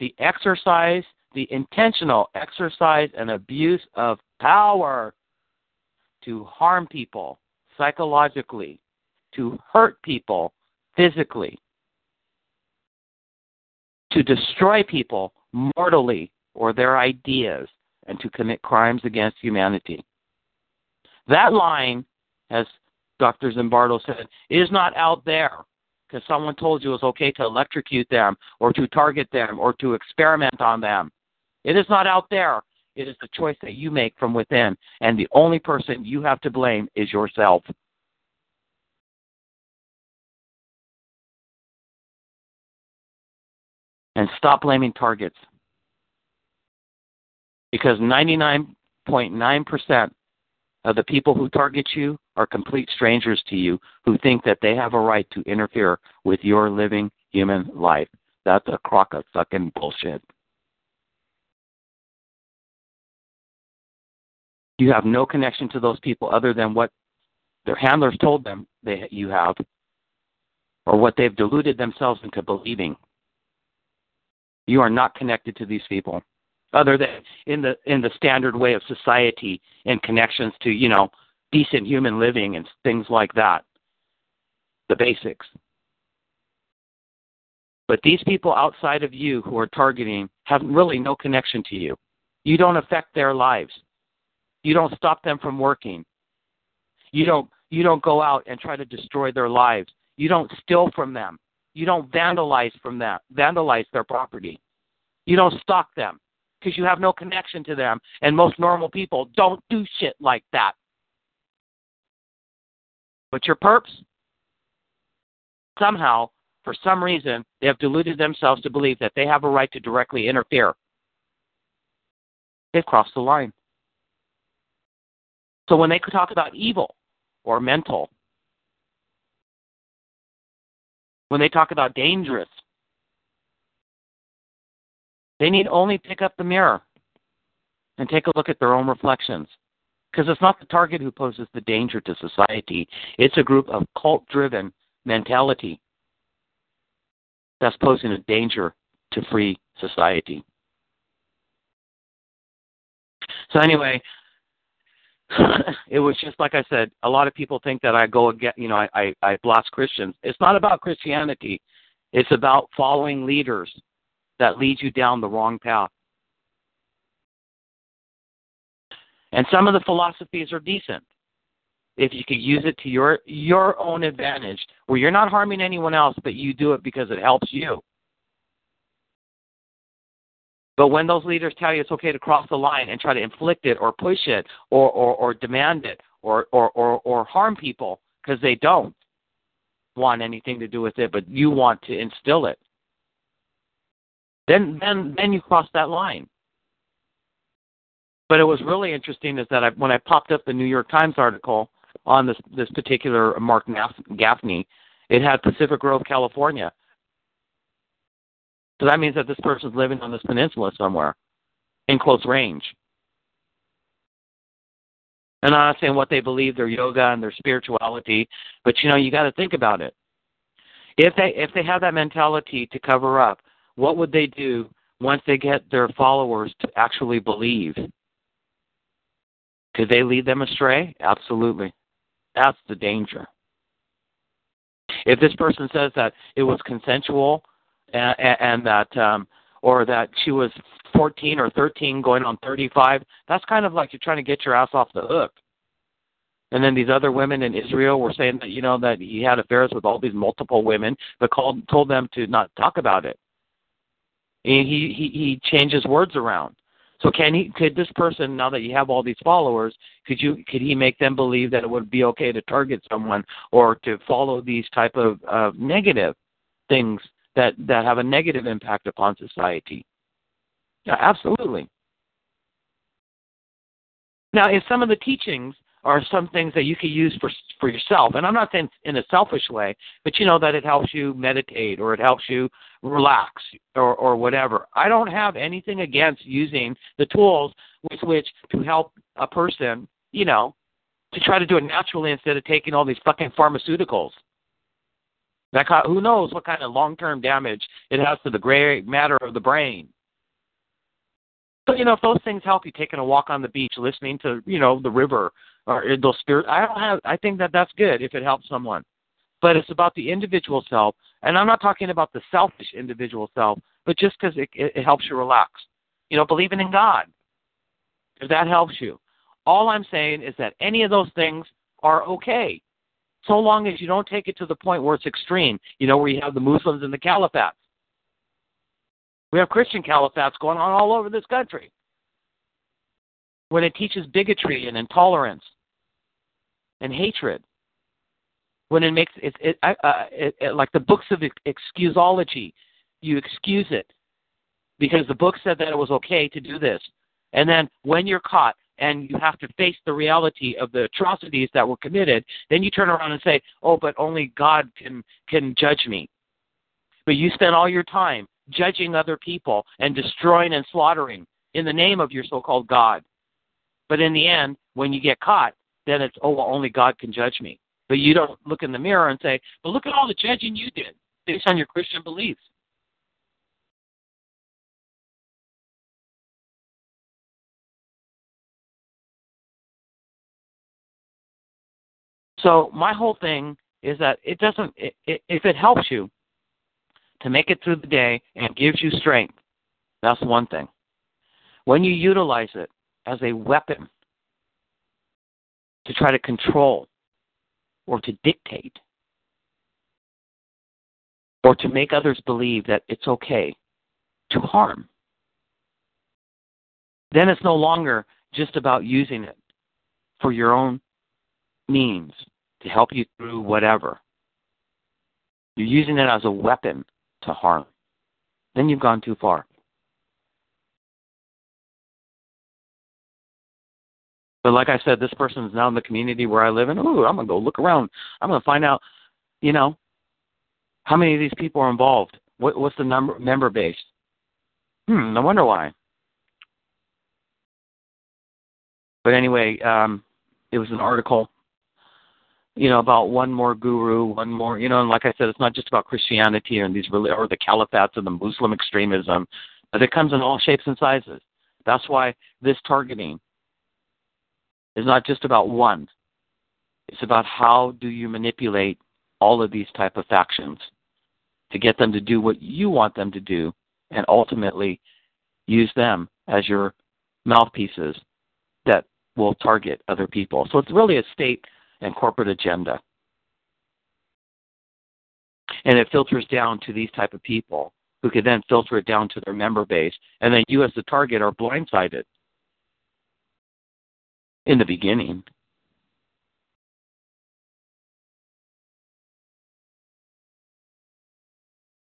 the exercise, the intentional exercise and abuse of power to harm people psychologically, to hurt people physically, to destroy people mortally or their ideas and to commit crimes against humanity. That line, as Dr. Zimbardo said, is not out there because someone told you it was okay to electrocute them or to target them or to experiment on them. It is not out there. It is the choice that you make from within, and the only person you have to blame is yourself. And stop blaming targets because 99.9% of the people who target you are complete strangers to you who think that they have a right to interfere with your living human life. That's a crock of fucking bullshit. You have no connection to those people other than what their handlers told them they, you have, or what they've deluded themselves into believing. You are not connected to these people other than in the in the standard way of society and connections to you know decent human living and things like that. The basics. But these people outside of you who are targeting have really no connection to you. You don't affect their lives. You don't stop them from working. You don't you don't go out and try to destroy their lives. You don't steal from them. You don't vandalize from them vandalize their property. You don't stalk them because you have no connection to them. And most normal people don't do shit like that. But your perps, somehow, for some reason, they have deluded themselves to believe that they have a right to directly interfere. They've crossed the line. So when they talk about evil or mental, when they talk about dangerous, they need only pick up the mirror and take a look at their own reflections. Because it's not the target who poses the danger to society, it's a group of cult driven mentality that's posing a danger to free society. So, anyway, it was just like I said. A lot of people think that I go again. You know, I, I I blast Christians. It's not about Christianity. It's about following leaders that leads you down the wrong path. And some of the philosophies are decent if you could use it to your your own advantage, where you're not harming anyone else, but you do it because it helps you. But when those leaders tell you it's okay to cross the line and try to inflict it or push it or, or, or demand it or, or, or, or harm people because they don't want anything to do with it, but you want to instill it, then, then, then you cross that line. But it was really interesting is that I, when I popped up the New York Times article on this this particular Marc Gafni, it had Pacific Grove, California, so that means that this person's living on this peninsula somewhere in close range. And I'm not saying what they believe, their yoga and their spirituality, but you know, you got to think about it. If they if they have that mentality to cover up, what would they do once they get their followers to actually believe? Could they lead them astray? Absolutely. That's the danger. If this person says that it was consensual and, and that um, or that she was 14 or 13 going on 35, that's kind of like you're trying to get your ass off the hook. And then these other women in Israel were saying that you know that he had affairs with all these multiple women, but called told them to not talk about it. He he he changes words around. So can he could this person now that you have all these followers, could you could he make them believe that it would be okay to target someone or to follow these type of uh, negative things that, that have a negative impact upon society. Yeah, absolutely. Now, if some of the teachings are some things that you can use for for yourself, and I'm not saying in a selfish way, but you know that it helps you meditate or it helps you relax or or whatever. I don't have anything against using the tools with which to help a person, you know, to try to do it naturally instead of taking all these fucking pharmaceuticals. That who knows what kind of long-term damage it has to the gray matter of the brain. So you know, if those things help you taking a walk on the beach, listening to you know the river or those spirit, I don't have. I think that that's good if it helps someone. But it's about the individual self, and I'm not talking about the selfish individual self, but just because it, it, it helps you relax. You know, believing in God, if that helps you. All I'm saying is that any of those things are okay so long as you don't take it to the point where it's extreme, you know, where you have the Muslims and the caliphates. We have Christian caliphates going on all over this country. When it teaches bigotry and intolerance and hatred, when it makes it, it, uh, it, it like the books of excusology, you excuse it because the book said that it was okay to do this. And then when you're caught, and you have to face the reality of the atrocities that were committed, then you turn around and say, "Oh, but only God can can judge me." But you spend all your time judging other people and destroying and slaughtering in the name of your so-called God. But in the end, when you get caught, then it's, "Oh, well, only God can judge me." But you don't look in the mirror and say, "But look at all the judging you did based on your Christian beliefs." So my whole thing is that it doesn't. It, it, if it helps you to make it through the day and gives you strength, that's one thing. When you utilize it as a weapon to try to control or to dictate or to make others believe that it's okay to harm, then it's no longer just about using it for your own means to help you through whatever. You're using it as a weapon to harm. Then you've gone too far. But like I said, this person is now in the community where I live in. Ooh, I'm gonna go look around. I'm gonna find out, you know, how many of these people are involved. What, what's the number member base? Hmm, I wonder why. But anyway, um, it was an article, you know, about one more guru, one more, you know, and like I said, it's not just about Christianity and these really, or the caliphates and the Muslim extremism, but it comes in all shapes and sizes. That's why this targeting is not just about one. It's about how do you manipulate all of these type of factions to get them to do what you want them to do and ultimately use them as your mouthpieces that will target other people. So it's really a state and corporate agenda. And it filters down to these type of people who can then filter it down to their member base. And then you as the target are blindsided in the beginning.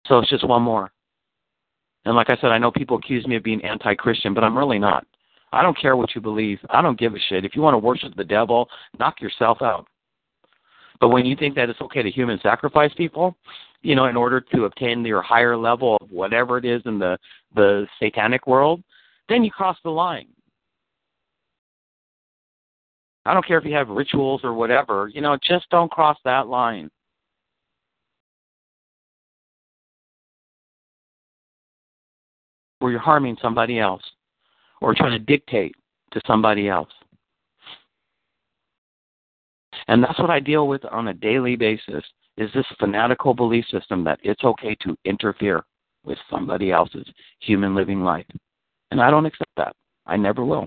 So it's just one more. And like I said, I know people accuse me of being anti Christian, but I'm really not. I don't care what you believe. I don't give a shit. If you want to worship the devil, knock yourself out. But when you think that it's okay to human sacrifice people, you know, in order to obtain your higher level of whatever it is in the the satanic world, then you cross the line. I don't care if you have rituals or whatever, you know, just don't cross that line. Where you're harming somebody else or trying to dictate to somebody else. And that's what I deal with on a daily basis is this fanatical belief system that it's okay to interfere with somebody else's human living life. And I don't accept that. I never will.